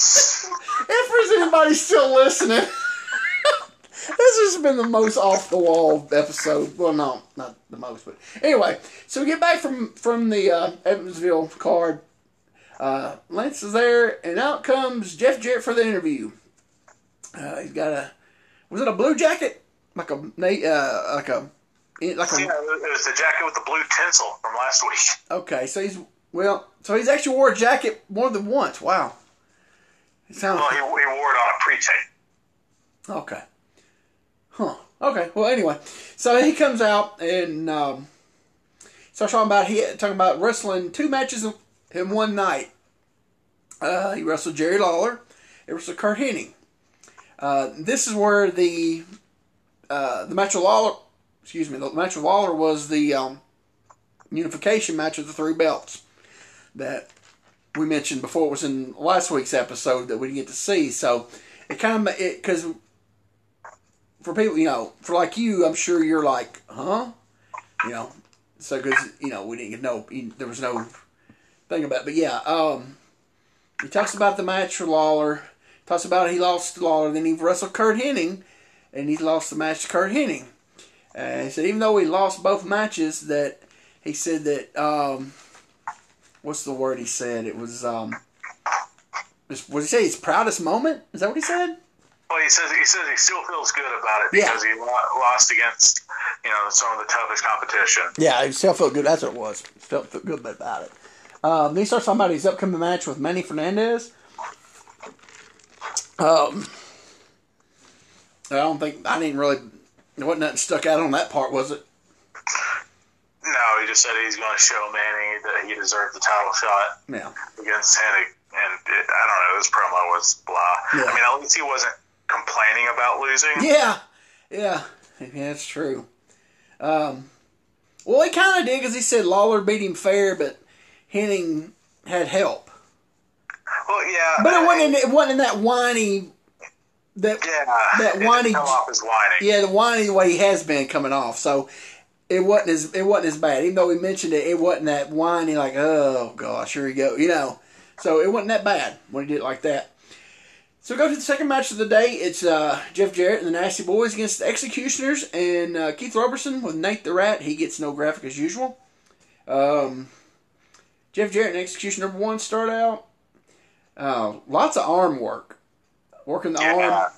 If there's anybody still listening, this has been the most off the wall episode. Well, no, not the most, but anyway. So we get back from from the uh, Evansville card. Uh, Lance is there, and out comes Jeff Jarrett for the interview. Uh, he's got a was it a blue jacket like a uh, like a like Yeah, a it was the jacket with the blue tinsel from last week. okay so he's well so he's actually wore a jacket more than once wow it sounds Well, he, he wore it on a pre-tape. okay. Huh. Okay. Well anyway. So he comes out and um, starts talking about he talking about wrestling two matches in- one night. Uh, he wrestled Jerry Lawler he wrestled Curt Hennig. Uh, this is where the uh, the match of Lawler, excuse me, the match of Lawler was the um, unification match of the three belts that we mentioned before. It was in last week's episode that we didn't get to see. So it kind of it because for people, you know, for like you, I'm sure you're like, huh, you know, so because you know we didn't get no, there was no thing about, it. but yeah, um, he talks about the match for Lawler. Talks about he lost Lawler, then he wrestled Curt Hennig, and he lost the match to Curt Hennig. And he said even though he lost both matches, that he said that um, what's the word he said? It was um, was what did he say? His proudest moment? Is that what he said? Well, he says he says he still feels good about it Yeah. because he lost against you know some of the toughest competition. Yeah, he still felt good. That's what it was. Still felt good about it. Um, then he starts talking about his upcoming match with Manny Fernandez. Um, I don't think I didn't really. There wasn't nothing stuck out on that part, was it? No, he just said he's going to show Manning that he deserved the title shot Yeah. against Hennig, and it, I don't know. His promo was blah. Yeah. I mean, at least he wasn't complaining about losing. Yeah, yeah, yeah. That's true. Um, well, he kind of did because he said Lawler beat him fair, but Hennig had help. Well, yeah, But it wasn't. In, it wasn't in that whiny. That Yeah, that whiny- come off as whining. yeah, the whiny way he has been coming off. So it wasn't as it wasn't as bad. Even though we mentioned it, it wasn't that whiny like oh gosh, here we go. You know, so it wasn't that bad when he did it like that. So we go to the second match of the day. It's uh, Jeff Jarrett and the Nasty Boys against the Executioners and uh, Keith Robertson with Nate the Rat. He gets no graphic as usual. Um, Jeff Jarrett and Execution number one start out. Uh, lots of arm work, working the Yeah. arm.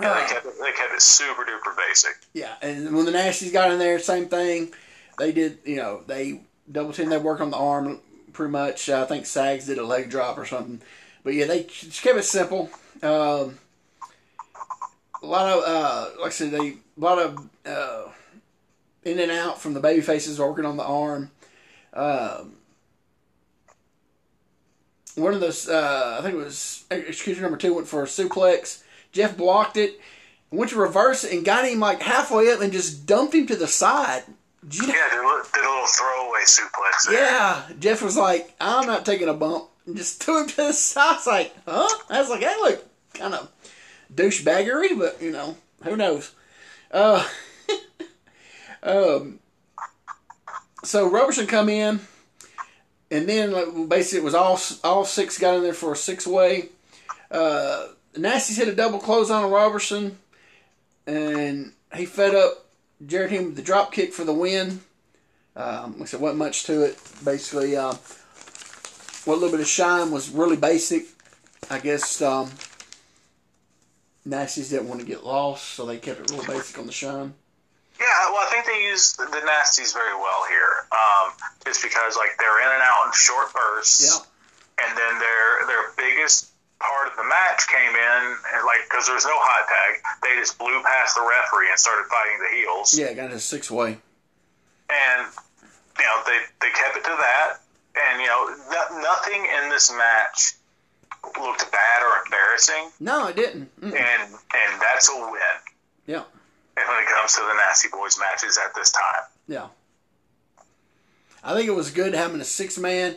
Yeah, Uh, they, kept it, they kept it super duper basic. Yeah, and when the Nasties got in there, same thing. They did, you know, they double team. They work on the arm pretty much. Uh, I think Sags did a leg drop or something, but yeah, they just kept it simple. Um, a lot of, uh, like I said, they a lot of uh, in and out from the baby faces working on the arm. Um, one of those, uh, I think it was execution number two, went for a suplex. Jeff blocked it, went to reverse it, and got him like halfway up and just dumped him to the side. Did you know? Yeah, did a, little, did a little throwaway suplex. There. Yeah, Jeff was like, "I'm not taking a bump," and just (laughs) threw him to the side. I was like, "Huh?" I was like, "That looked kind of douchebaggery, but you know, who knows?" Uh, (laughs) um, so Roberson come in, and then basically it was all all six got in there for a six way. Uh, Nasty's hit a double close on Robertson, and he fed up Jarrett him with the drop kick for the win. Um, like I said, wasn't much to it. Basically, uh, what little bit of shine was really basic. I guess um, Nasty's didn't want to get lost, so they kept it real basic on the shine. Yeah, well, I think they used the nasties very well here, um, just because like they're in and out in short bursts. Yeah. And then their their biggest part of the match came in, and like because there's no hot tag, they just blew past the referee and started fighting the heels. Yeah, got a six way. And you know they they kept it to that, and you know no, nothing in this match looked bad or embarrassing. No, it didn't. Mm-mm. And and that's a win. Yeah And when it comes to the Nasty Boys matches at this time. Yeah. I think it was good having a six man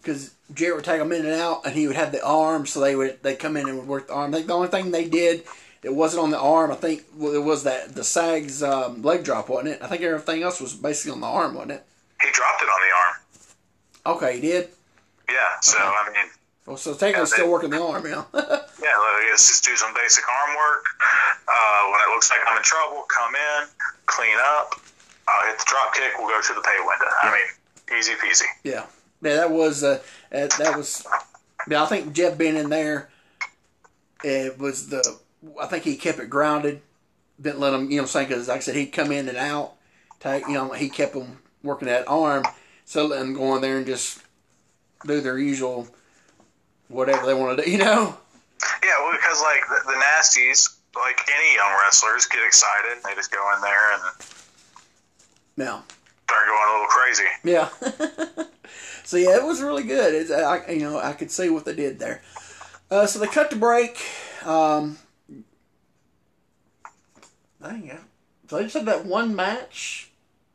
because Jarrett would take them in and out, and he would have the arm, so they would they come in and would work the arm. I think the only thing they did that wasn't on the arm, I think well, it was that the Sags um, leg drop, wasn't it? I think everything else was basically on the arm, wasn't it? He dropped it on the arm. Okay, he did. Yeah. So okay. I mean. Well, so technically, still working the arm, yeah. (laughs) yeah, let's just do some basic arm work. Uh, when it looks like I'm in trouble, come in, clean up. I'll hit the drop kick. We'll go to the pay window. Yeah. I mean, easy peasy. Yeah, yeah. That was uh, that was. Yeah, I think Jeff being in there, it was the. I think he kept it grounded. Didn't let him, you know, saying because like I said, he'd come in and out. Take, you know, he kept them working that arm, so let them go in there and just do their usual whatever they want to do, (laughs) you know. Yeah, well, because like the, the nasties like any young wrestlers get excited. They just go in there and yeah, start going a little crazy. Yeah. (laughs) so yeah, it was really good. It's, I, you know, I could see what they did there. Uh, so they cut the break. Um, dang yeah. So they just had that one match.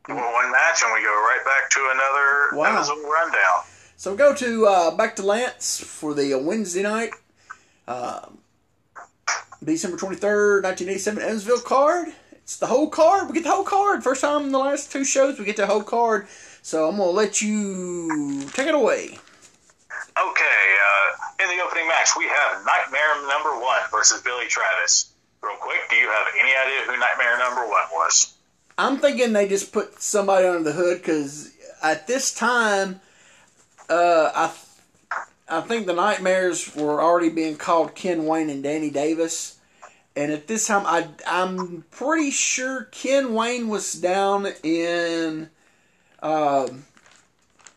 Well, one match, and we go right back to another wow. Amazon rundown. So we go to uh, back to Lance for the uh, Wednesday night. Uh, December 23rd, 1987, Evansville card. It's the whole card. We get the whole card. First time in the last two shows, we get the whole card. So I'm going to let you take it away. Okay, uh, in the opening match, we have Nightmare number one versus Billy Travis. Real quick, do you have any idea who Nightmare number one was? I'm thinking they just put somebody under the hood because at this time, uh, I I think the Nightmares were already being called Ken Wayne and Danny Davis. And at this time, I, I'm pretty sure Ken Wayne was down in, um,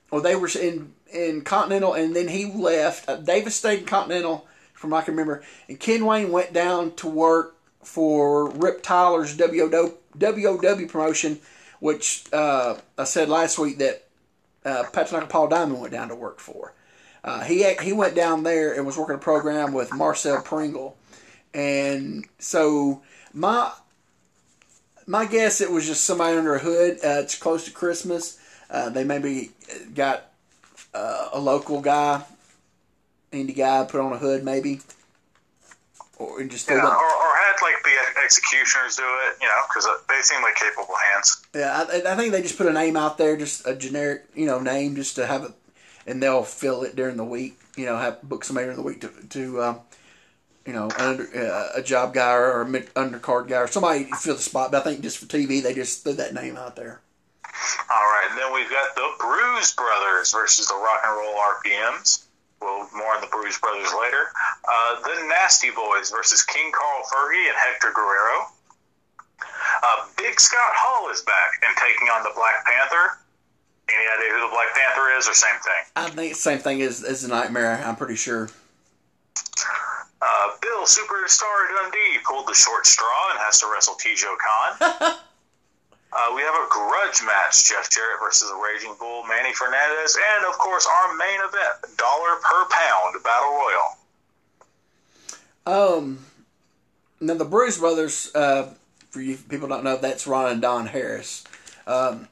well, they were in in Continental, and then he left. Uh, Davis stayed in Continental, from I can remember, and Ken Wayne went down to work for Rip Tyler's WOW, promotion, which uh, I said last week that uh, Patrick Paul Diamond went down to work for. Uh, he he went down there and was working a program with Marcel Pringle, and so my my guess it was just somebody under a hood. Uh, it's close to Christmas. Uh, they maybe got uh, a local guy, indie guy, put on a hood maybe, or just yeah, or, or, had like the executioners do it, you know, because they seem like capable hands. Yeah, I, I, think they just put a name out there, just a generic, you know, name, just to have it and they'll fill it during the week. You know, have book somebody during the week to, to um, you know, under, uh, a job guy or a mid, undercard guy or somebody to fill the spot. But I think just for TV, they just threw that name out there. All right, and then we've got the Bruise Brothers versus the Rock and Roll RPMs. Well, more on the Bruise Brothers later. Uh, the Nasty Boys versus King Carl Fergie and Hector Guerrero. Uh, Big Scott Hall is back and taking on the Black Panther. Any idea who the Black Panther is, or same thing? I think same thing as as the Nightmare. I'm pretty sure. Uh, Bill Superstar Dundee pulled the short straw and has to wrestle Tijo Khan. (laughs) Uh, we have a grudge match: Jeff Jarrett versus the Raging Bull, Manny Fernandez, and of course our main event: dollar per pound battle royal. Um, now the Bruise Brothers, uh, for you people don't know, that's Ron and Don Harris. Um,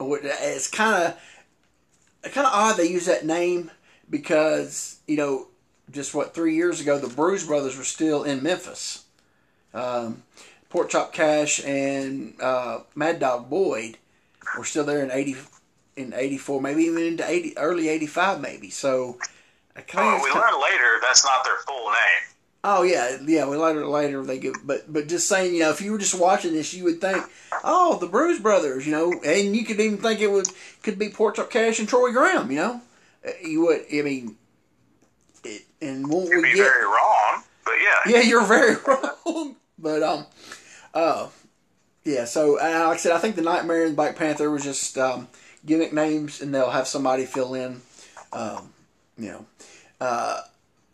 it's kind of kind of odd they use that name because you know just what three years ago the Bruise Brothers were still in Memphis. Um, Pork Chop Cash and uh, Mad Dog Boyd were still there in eighty in eighty four, maybe even into eighty early eighty five, maybe. So. I kind oh, we learned later that's not their full name. Oh yeah, yeah. We later later they give, but but just saying, you know, if you were just watching this, you would think, oh, the Bruise Brothers, you know, and you could even think it would could be Pork Chop Cash and Troy Graham, you know, uh, you would. I mean, and won't You'd we be get? very wrong, but yeah. (laughs) Yeah, you're very (laughs) wrong, but um, uh, yeah. So uh, like I said, I think the Nightmare and Black Panther was just um, gimmick names, and they'll have somebody fill in, um, you know. Uh,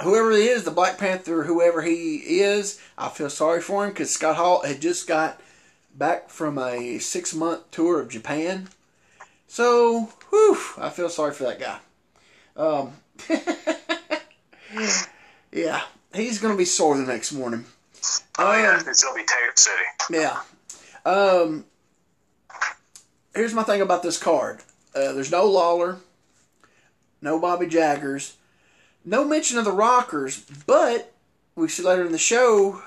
whoever he is, the Black Panther, whoever he is, I feel sorry for him because Scott Hall had just got back from a six month tour of Japan. So, whew, I feel sorry for that guy. Um, (laughs) yeah, he's going to be sore the next morning. Oh, um, yeah, it's going to be Taylor City. Yeah. Um, here's my thing about this card uh, there's no Lawler, no Bobby Jaggers no mention of the Rockers, but we see later in the show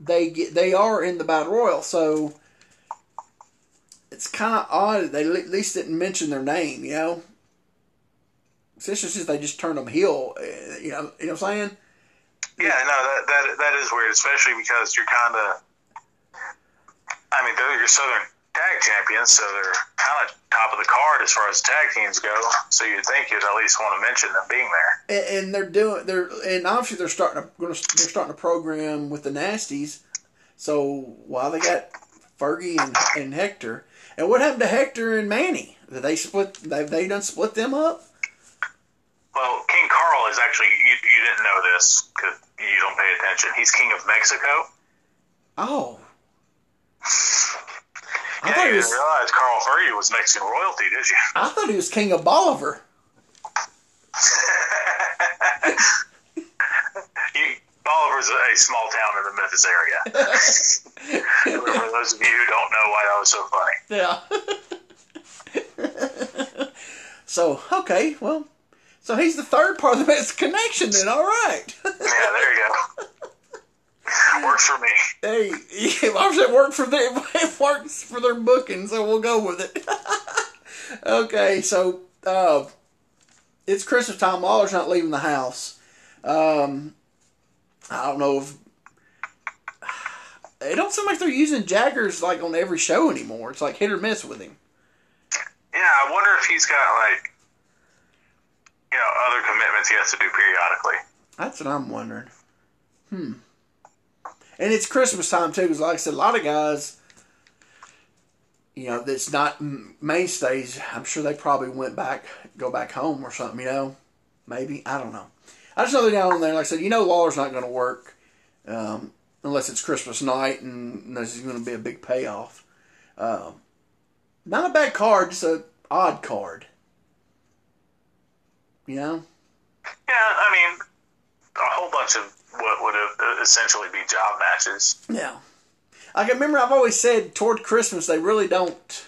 they get they are in the battle royal, so it's kind of odd they at least didn't mention their name, you know. Since they just turned them heel, eh, you know. You know what I'm saying? Yeah, no, that that that is weird, especially because you're kind of. I mean, they're your Southern tag champions, so they're kind of top of the card as far as tag teams go. So you'd think you'd at least want to mention them being there. And, and they're doing they're and obviously they're starting to they're starting a program with the Nasties. So while they got Fergie and, and Hector, and what happened to Hector and Manny? Did they split? They they done split them up? Well, King Carl is actually you, you didn't know this because you don't pay attention. He's king of Mexico. Oh. (laughs) I yeah, thought you didn't realize Carl Fergie was Mexican royalty, did you? I thought he was king of Bolivar. (laughs) Bolivar's a small town in the Memphis area. (laughs) For those of you who don't know why that was so funny. Yeah. so okay, well, so he's the third part of the Mexican connection then. All right. yeah, there you go. (laughs) Works for me. Hey, yeah, obviously it worked for them. (laughs) It works for their booking, so we'll go with it. (laughs) okay, so uh, it's Christmas time. Lawler's not leaving the house. Um, I don't know if it don't seem like they're using Jaggers like on every show anymore. It's like hit or miss with him. Yeah, I wonder if he's got like you know other commitments he has to do periodically. That's what I'm wondering. Hmm and it's Christmas time too. Because like I said, a lot of guys, you know, that's not mainstays. I'm sure they probably went back, go back home or something. You know, maybe I don't know. I just know they're down there. Like I said, you know, Lawler's not going to work um, unless it's Christmas night, and there's going to be a big payoff. Um, not a bad card, just a odd card. You know. Yeah, I mean, a whole bunch of what would essentially be job matches. Yeah. I can remember I've always said toward Christmas they really don't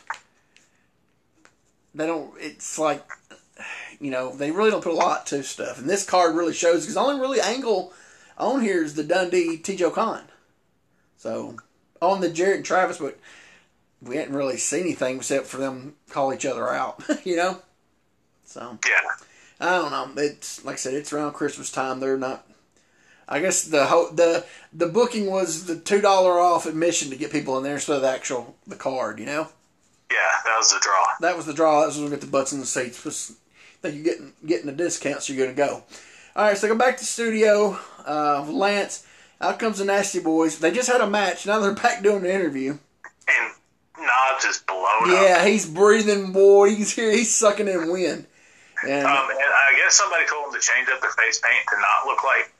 they don't it's like you know, they really don't put a lot to stuff. And this card really shows because the only really angle on here is the Dundee T. Joe Khan. So on the Jarrett and Travis, but we hadn't really seen anything except for them call each other out, (laughs) you know? So Yeah. I don't know. It's like I said, it's around Christmas time. They're not I guess the the the booking was the two dollar off admission to get people in there instead of the actual the card. You know. Yeah, that was the draw. That was the draw. That was when we get the butts in the seats. Was, think you're getting getting a discount, so you're gonna go. All right, so go back to the studio. Uh, Lance, out comes the Nasty Boys. They just had a match. Now they're back doing the interview. And Knobbs is blown yeah, up. he's breathing, boy. He's here. He's sucking in wind. And, um, and I guess somebody told him to change up their face paint to not look like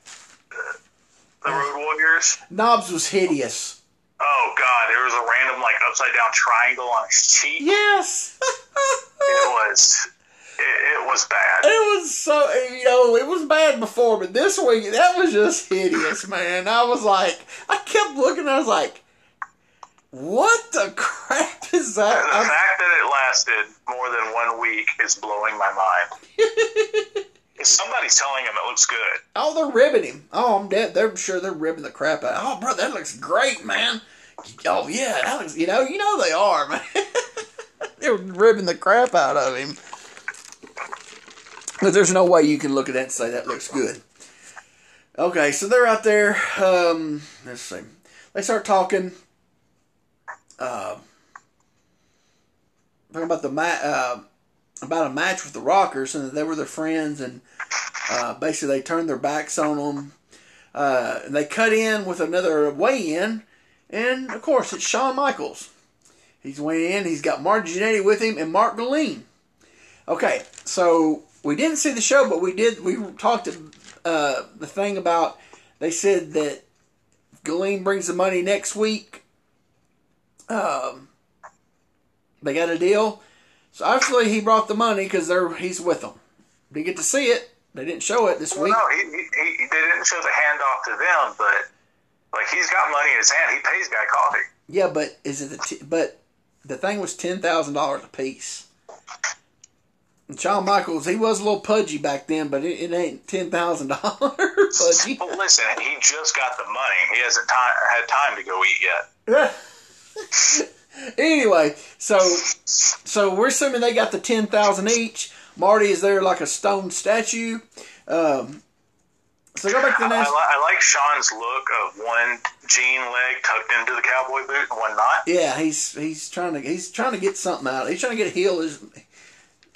the Road Warriors. Knobbs was hideous. Oh God, there was a a random like upside down triangle on his cheek. Yes. It was it, it was bad. It was so you know it was bad before, but this week that was just hideous, man. I was like, I kept looking, I was like, what the crap is The that? I- fact that it lasted more than one week is blowing my mind. (laughs) Somebody's telling him it looks good. oh, they're ribbing him. Oh, I'm dead. They're sure they're ribbing the crap out. Oh, bro, that looks great, man. Oh yeah, that looks. You know, you know they are, man. (laughs) they're ribbing the crap out of him. But there's no way you can look at that and say that looks good. Okay, so they're out there. Um, let's see. They start talking. Uh, talking about the uh, about a match with the Rockers, and they were their friends, and uh, basically they turned their backs on them. Uh, and they cut in with another weigh-in, and of course it's Shawn Michaels. He's weighing in. He's got Marty Jannetty with him and Mark Guleen. Okay, so we didn't see the show, but we did. We talked uh, the thing about. They said that Guleen brings the money next week. Um, they got a deal. So obviously he brought the money because they're he's with them. Didn't get to see it. They didn't show it this Well, week. no, he, he, he they didn't show the handoff to them, but like he's got money in his hand. He pays Guy Coffey. Yeah, but is it the t- but the thing was ten thousand dollars a piece. And Shawn Michaels, he was a little pudgy back then, but it, it ain't ten thousand dollars (laughs) pudgy. But listen, he just got the money. He hasn't time, had time to go eat yet. (laughs) (laughs) anyway, so so we're assuming they got the ten thousand each. Marty is there like a stone statue. Um, so go back to I, the I, next. li- I like Shawn's look of one jean leg tucked into the cowboy boot and one not. Yeah, he's he's trying to he's trying to get something out. He's trying to get a heel. He's,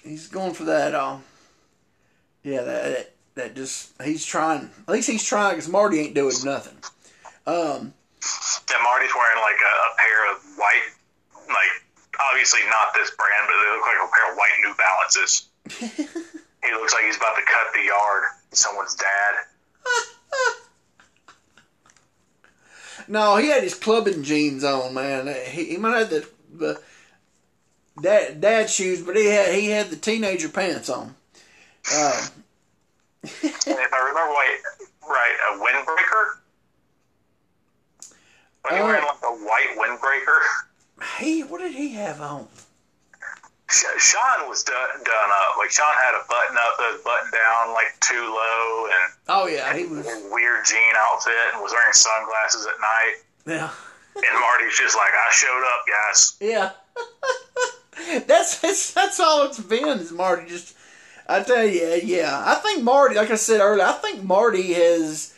he's going for that. Um, yeah, that, that that just he's trying. At least he's trying because Marty ain't doing nothing. Um, And Marty's wearing like a, a pair of white, like obviously not this brand, but they look like a pair of white New Balances. (laughs) he looks like he's about to cut the yard. Someone's dad. (laughs) no, he had his clubbing jeans on, man. He, he might have the, the dad dad shoes, but he had he had the teenager pants on. Um, (laughs) if I remember right, right, a windbreaker. Was he Uh, wearing like a white windbreaker? he what did he have on? Shawn was done, done up. Like Shawn had a button up, that was button down, like too low, and Oh yeah, he was. a weird jean outfit, and was wearing sunglasses at night. Yeah. And Marty's just like, I showed up, guys. Yeah. (laughs) that's, that's that's all it's been is Marty just I tell you, yeah. I think Marty like I said earlier, I think Marty has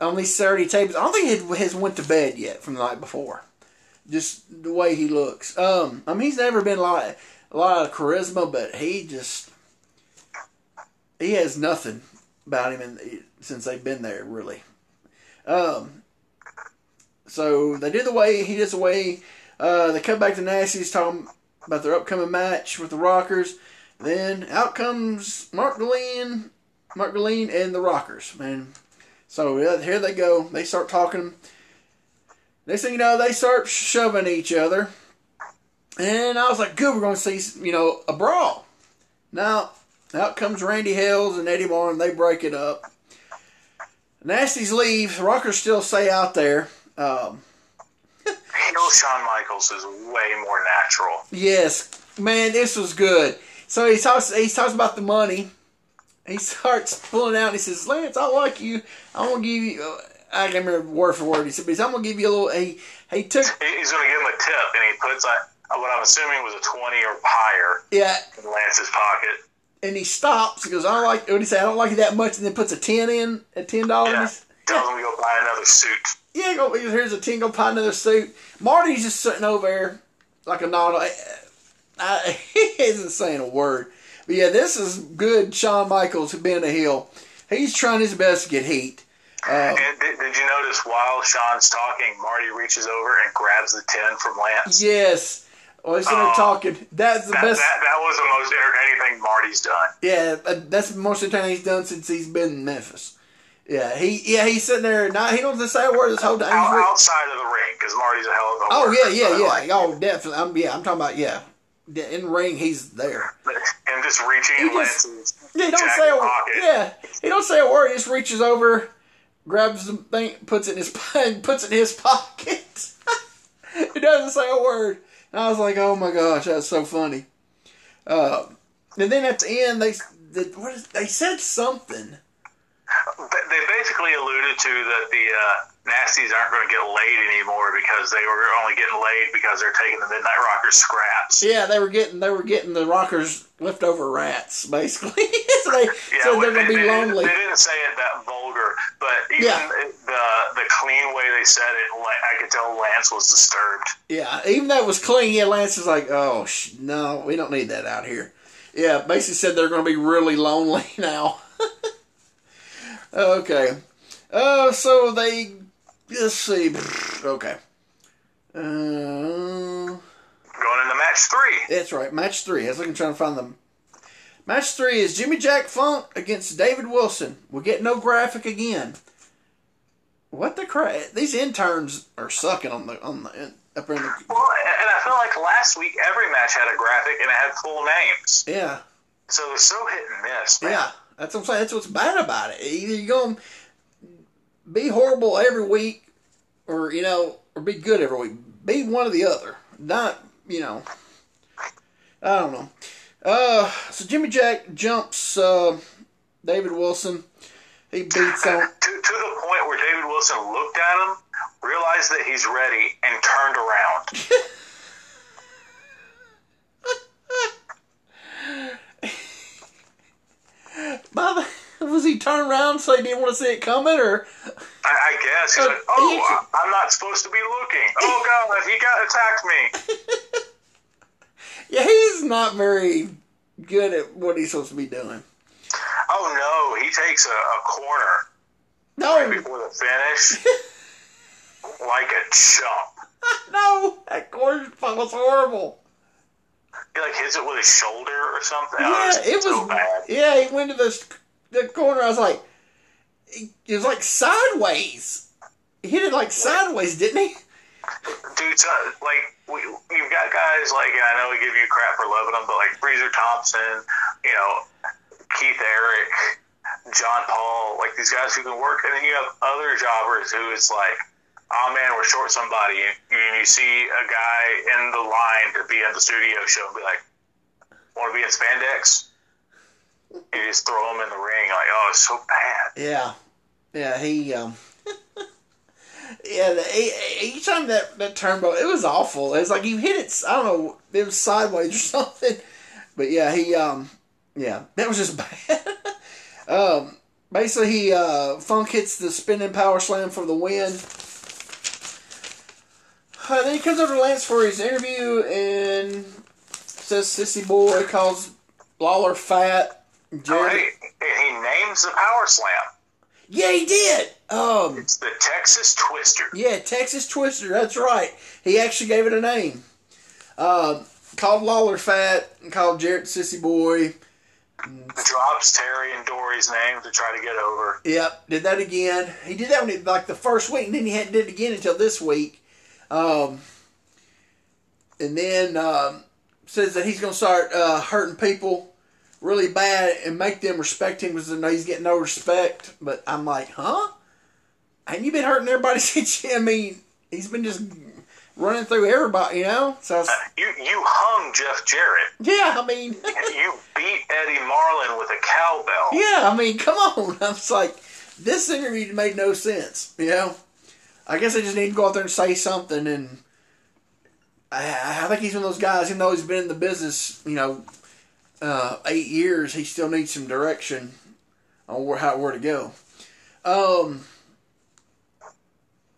on these Saturday tapes, I don't think he has went to bed yet from the night before. Just the way he looks. Um I mean he's never been a lot a lot of charisma, but he just he has nothing about him in, since they've been there really. Um so they did the way he does the way uh, they come back to Nasty's talking about their upcoming match with the Rockers. Then out comes Mark Guleen, Mark Guleen and the Rockers, man. So here they go. They start talking. Next thing you know, they start shoving each other. And I was like, good, we're going to see, you know, a brawl. Now, out comes Randy Hales and Eddie Marlin. They break it up. Nasty's leave. Rockers still stay out there. Um, Shawn Michaels is way more natural. Yes, man, this was good. So he talks. He talks about the money. He starts pulling out. and He says, "Lance, I like you. I'm going to give you. Uh, I can't remember word for word. He said, but I'm gonna give you a little." He he took. He's going to give him a tip, and he puts like, what I'm assuming was a 20 or higher Yeah, in Lance's pocket. and he stops. He goes, "I don't like." What he say? I don't like it that much, and then puts a ten in, a ten Yeah. dollars. Tells him to go buy another suit. Yeah, go. Here's a ten. Go buy another suit. Marty's just sitting over there like a nod. I, (laughs) I, he isn't saying a word. But yeah, this is good. Shawn Michaels being a heel. He's trying his best to get heat. Uh, And did, did you notice while Shawn's talking, Marty reaches over and grabs the tin from Lance? yes. Well, he's Oh. talking. That's the That, best. that, that was the most entertaining thing Marty's done. Yeah, uh, that's most of the most entertaining he's done since he's been in Memphis. Yeah, he yeah he's sitting there. Not he don't say a word this whole time. Out, outside of the ring, because Marty's a hell of a oh worker, yeah, yeah, yeah. like, Oh, definitely. I'm yeah. I'm talking about yeah. Yeah, In ring, he's there. And just reaching He just- Yeah, he don't say a pocket. yeah. He don't say a word. He just reaches over, grabs the thing, puts it in his (laughs) puts it in his pocket. (laughs) he doesn't say a word. And I was like, oh my gosh, that's so funny. Uh, and then at the end, they the, what is, they said something. They- They basically alluded to that the uh, Nasties aren't going to get laid anymore because they were only getting laid because they're taking the Midnight Rockers scraps. Yeah, they were getting they were getting the rockers leftover rats basically. (laughs) so they, yeah, so they're gonna be they, lonely. They didn't say it that vulgar, but even Yeah. the the clean way they said it, like, I could tell Lance was disturbed. Yeah, even though it was clean, yeah, Lance was like, "Oh sh- no, we don't need that out here." Yeah, basically said they're going to be really lonely (laughs) now. (laughs) okay, uh, so they let's see. Okay, uh, Going into match three. that's right. Match three. I was looking trying to find them. Match three is Jimmy Jack Funk against David Wilson. We get no graphic again. What the crap? These interns are sucking on the on the up in the Well, and I feel like last week every match had a graphic and it had full names, yeah. so they're so hit and miss. Man. Yeah, that's what I'm saying. That's what's bad about it. Either you're going to be horrible every week, or you know, or be good every week. Be one or the other. Not you know. I don't know. Uh, so Jimmy Jack jumps uh, David Wilson. He beats on. To, to the point where David Wilson looked at him, realized that he's ready, and turned around. (laughs) By the, was he turned around so he didn't want to see it coming, or I he's like, "Oh, I'm not supposed to be looking. (laughs) Oh God, he got attacked me." (laughs) yeah, he's not very good at what he's supposed to be doing. Oh no, he takes a, a corner No, right before the finish, (laughs) like a chump. no, that corner was horrible. He like hits it with his shoulder or something. Oh, yeah, Oh, it so was. bad. Yeah, he went to the the corner. I was like, it was like sideways. He hit it like sideways, didn't he? Dude, so, like we, you've got guys like, and I know we give you crap for loving them, but like Freezer Thompson, you know, Keith Eric, John Paul, like these guys who can work, and then you have other jobbers who it's like, oh man, we're short somebody, and you, you see a guy in the line to be in the studio show and be like, want to be in spandex? You just throw him in the ring, like, oh, it's so bad. Yeah, yeah. He um. (laughs) Yeah, the, each time that that turnbuckle, it was awful. It was like you hit it. I don't know, it was sideways or (laughs) something. But yeah, he um, yeah, that was just (laughs) bad. um, basically, he uh, Funk hits the spinning power slam for the win. Uh, then he comes over to Lance for his interview and says "sissy boy," calls Lawler fat. Oh, Jarrett- hey, and he names the power slam. Yeah, he did. Um, It's the Texas Twister. yeah, Texas Twister. That's right. He actually gave it a name. Um, called Lawler fat and called Jarrett sissy boy. drops Terry and Dory's name to try to get over. Yep, did that again. He did that when he, like the first week, and then he hadn't did it again until this week. Um, and then um, says that he's going to start uh, hurting people really bad and make them respect him because they know he's getting no respect. But I'm like, huh? Ain't you been hurting everybody (laughs) since? you- I mean, he's been just running through everybody, you know. So was, uh, You you hung Jeff Jarrett. yeah, I mean. (laughs) You beat Eddie Marlin with a cowbell. Yeah, I mean, come on. (laughs) I was like, this interview made no sense. You know, I guess I just need to go out there and say something. And I, I think he's one of those guys. Even though he's been in the business, you know, uh, eight years, he still needs some direction on where how where to go. Um,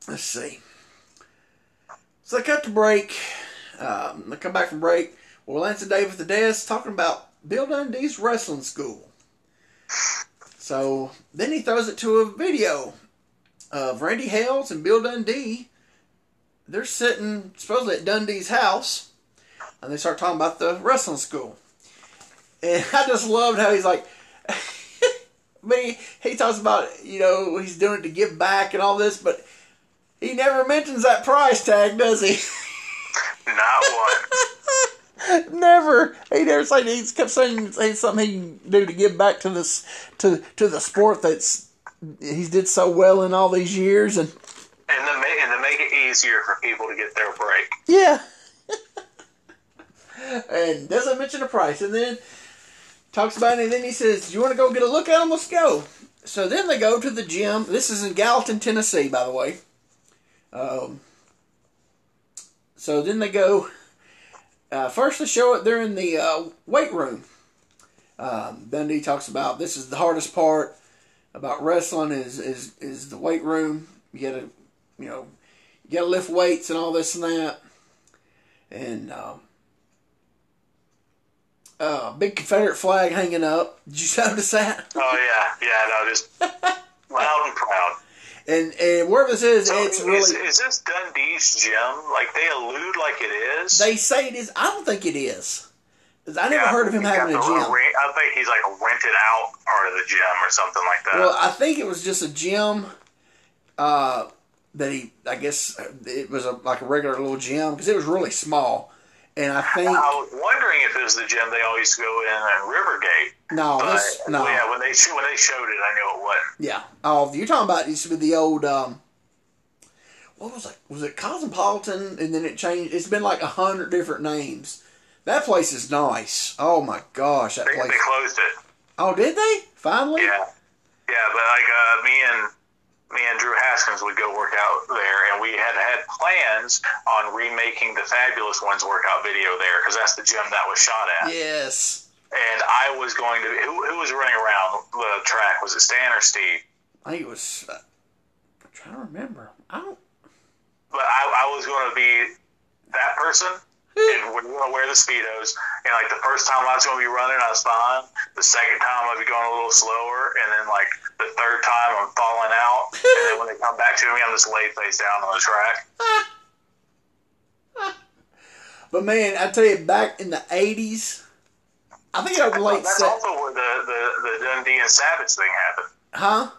let's see. So they cut the break. Um, they come back from break. Well, Lance and Dave at the desk talking about Bill Dundee's wrestling school. So then he throws it to a video of Randy Hales and Bill Dundee. They're sitting supposedly at Dundee's house, and they start talking about the wrestling school. And I just loved how he's like, (laughs) but he, he talks about you know he's doing it to give back and all this, but he never mentions that price tag, does he? Not one. (laughs) never. He never said he kept saying something he can do to give back to this to to the sport that's he's did so well in all these years and and to make and to make it easier for people to get their break. Yeah. (laughs) and doesn't mention the price, and then talks about it, and then he says, "You want to go get a look at them? Let's go." So then they go to the gym. This is in Gallatin, Tennessee, by the way. Um, so then they go. Uh, first, they show it. They're in the uh, weight room. Um, Dundee talks about this is the hardest part about wrestling is is is the weight room. You gotta, you know, you gotta lift weights and all this and that. And um, uh, big Confederate flag hanging up. Did you (laughs) notice that? Oh yeah, yeah, no, just (laughs) loud and proud. And and wherever this is, So it's is, really. is this Dundee's gym? Like they allude like it is. They say it is. I don't think it is. I never Yeah, heard of him having a gym. re- I think he's like rented out part of the gym or something like that. Well, I think it was just a gym. Uh, that he, I guess it was a like a regular little gym because it was really small, and I think I was wondering if it was the gym they always go in at Rivergate. no, no, yeah, when they (laughs) when they showed it, I knew it wasn't. yeah. Oh, you're talking about used to be the old um. What was it? Was it Cosmopolitan? And then it changed. It's been like a hundred different names. That place is nice. Oh my gosh, that They, place. they closed it. Oh, did they finally? Yeah, yeah, but like uh, me and me and Drew Haskins would go work out there, and we had had plans on remaking the Fabulous Ones workout video there because that's the gym that was shot at. Yes. And I was going to who, who was running around the track? Was it Stan or Steve? I think it was. Uh, I'm trying to remember. I don't. But I, I was going to be that person. And we're going to wear the Speedos. And, like, the first time I was going to be running, I was fine. The second time, I'd be going a little slower. And then, like, the third time, I'm falling out. And then when they come back to me, I'm just laid face down on the track. (laughs) But man, I tell you, back in the '80s, I think it was late. That's se- also where the, the, the Dundee and Savage thing happened. huh?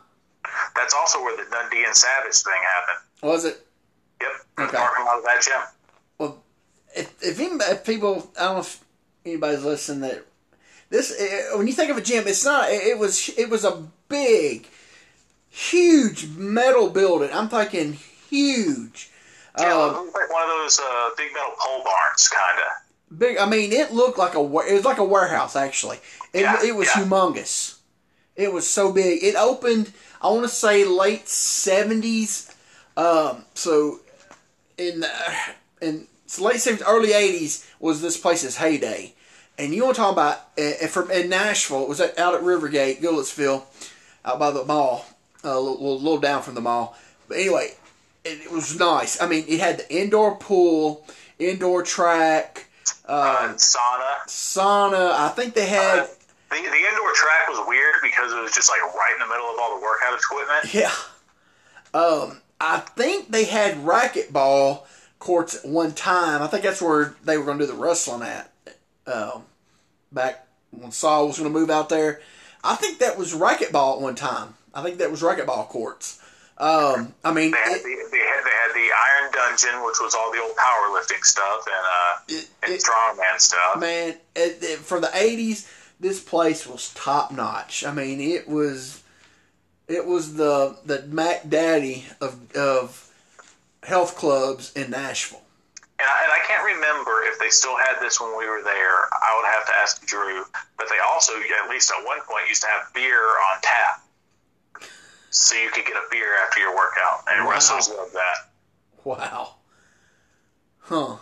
That's also where the Dundee and Savage thing happened. Was it? Yep. Okay. parking lot of that gym. Well, if if, anybody, if people, I don't know if anybody's listening that this eh, when you think of a gym, it's not. It was it was a big, huge metal building. I'm talking huge. Yeah, Um, it looked like one of those uh, big metal pole barns, kind of. big. I mean, it looked like a it was like a warehouse actually. It Yeah, it was yeah. humongous. It was so big. It opened. I want to say late seventies. Um, so in the, in so late seventies, early eighties was this place's heyday. And you want to talk about uh, from in Nashville? It was at, out at Rivergate, Goodlettsville, out by the mall, uh, a little, little, little down from the mall. But anyway, it, it was nice. I mean, it had the indoor pool, indoor track, Uh, uh, sauna. sauna. I think they had. Uh, the, the indoor track was weird because it was just like right in the middle of all the workout equipment. Yeah. Um, I think they had racquetball courts at one time. I think that's where they were going to do the wrestling at. Um, back when Saul was going to move out there. I think that was racquetball at one time. I think that was racquetball courts. Um, I mean, They had, it, the, they, had, they had the Iron Dungeon, which was all the old powerlifting stuff and uh, it, and it, strongman stuff. man, for the '80s, this place was top notch. I mean, it was, it was the the Mac Daddy of of health clubs in Nashville. And I, and I can't remember if they still had this when we were there. I would have to ask Drew. But they also, at least at one point, used to have beer on tap. So you could get a beer after your workout. And Wow. wrestlers love that. Wow. Huh.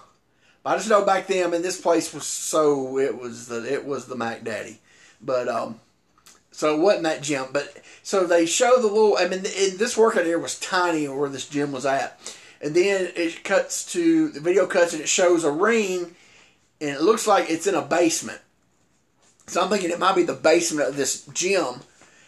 I just know back then, I mean, this place was so it was the it was the Mac Daddy, but um, so it wasn't that gym. But so they show the little. I mean, this workout here was tiny where this gym was at, and then it cuts to the video cuts and it shows a ring, and it looks like it's in a basement. So I'm thinking it might be the basement of this gym.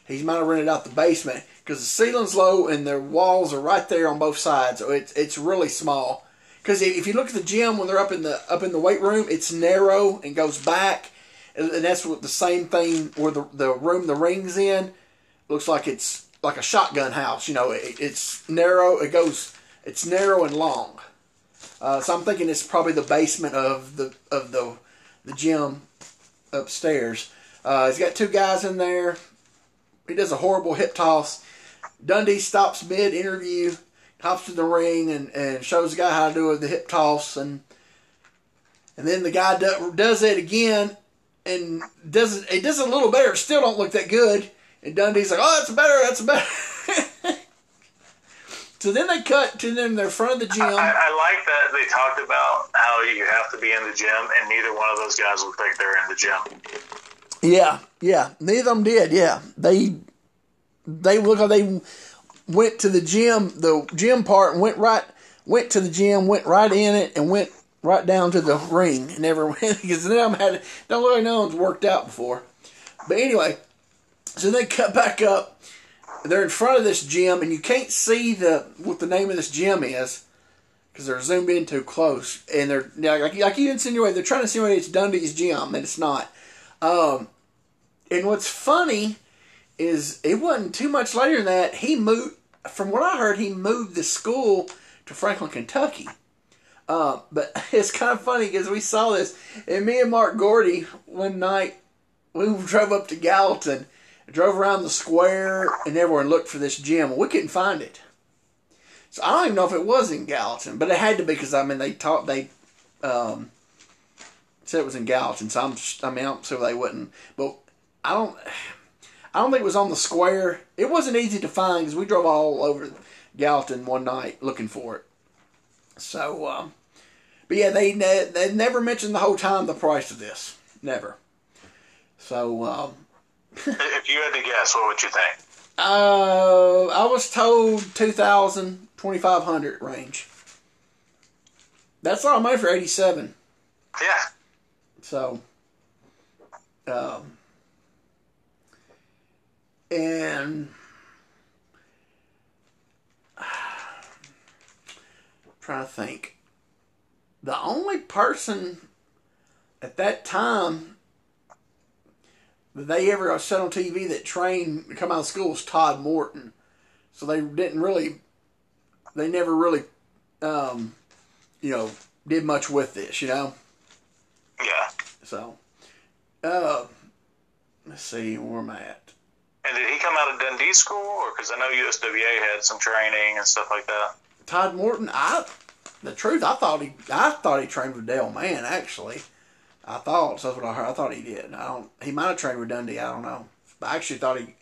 He might have rented out the basement because the ceiling's low and the walls are right there on both sides. So it's it's really small. Because if you look at the gym when they're up in the up in the weight room, it's narrow and goes back, and that's what the same thing where the the room the rings in. looks like it's like a shotgun house. You know, it, it's narrow. It goes. It's narrow and long. Uh, so I'm thinking it's probably the basement of the of the the gym upstairs. Uh, he's got two guys in there. He does a horrible hip toss. Dundee stops mid interview, hops to the ring, and, and shows the guy how to do the hip toss, and and then the guy do, does it again, and does it. It does it a little better. Still don't look that good. And Dundee's like, "Oh, that's better. That's better." (laughs) so then they cut to them. They're in front of the gym. I, I like that they talked about how you have to be in the gym, and neither one of those guys looked like they're in the gym. Yeah, yeah. Neither of them did. Yeah, they they look like they went to the gym, the gym part, and went right went to the gym, went right in it, and went right down to the ring. And never (laughs) went because them had don't look like no one's worked out before. But anyway, so they cut back up. They're in front of this gym, and you can't see the what the name of this gym is because they're zoomed in too close. And they're like like you insinuate they're trying to insinuate it's Dundee's gym, and it's not. Um, and what's funny is it wasn't too much later than that he moved. From what I heard, he moved the school to Franklin, Kentucky. Uh, but (laughs) it's kind of funny because we saw this, and me and Mark Gordy one night we drove up to Gallatin, drove around the square and everywhere and looked for this gym. We couldn't find it. So I don't even know if it was in Gallatin, but it had to be because I mean they taught they um, said it was in Gallatin. So I'm I mean I'm sure they wouldn't, but I don't I don't think it was on the square. It wasn't easy to find because we drove all over Gallatin one night looking for it. So, um, but yeah, they they never mentioned the whole time the price of this. Never. So, um, if you had to guess, what would you think? Uh, I was told 2000 2500 range. That's a lot of money for 87. Yeah. So, um, and (sighs) trying to think. The only person at that time that they ever said on TV that trained to come out of school was Todd Morton. So they didn't really, they never really, um, you know, did much with this, you know? Yeah. So, uh, let's see where am I at. And did he come out of Dundee school, or because I know USWA had some training and stuff like that? Todd Morton, I the truth, I thought he, I thought he trained with Dale Mann. Actually, I thought so that's what I heard. I thought he did. I don't. He might have trained with Dundee. I don't know. But I actually thought he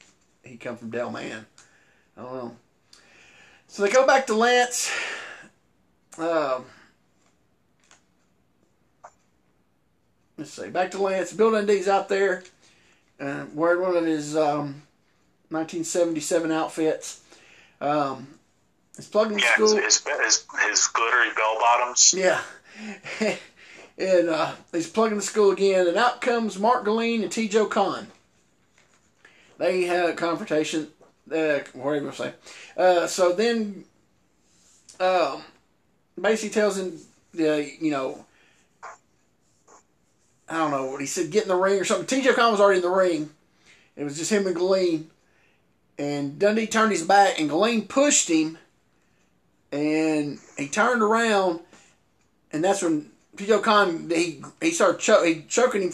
he come from Dale Mann. I don't know. So they go back to Lance. Um, let's see. Back to Lance. Bill Dundee's out there uh, wearing one of his um, 1977 outfits. Um, he's plugging yeah, school. His, his, his glittery bell bottoms. Yeah. (laughs) and uh, he's plugging the school again, and out comes Mark Guleen and T.J. Khan. They had a confrontation. Uh, what are you going to say? Uh, so then, um, basically tells him, uh, you know, I don't know what he said, get in the ring or something. T.J. Khan was already in the ring. It was just him and Guleen. And Dundee turned his back, and Guleen pushed him, and he turned around, and that's when T.J. Khan he he started cho- he choking him.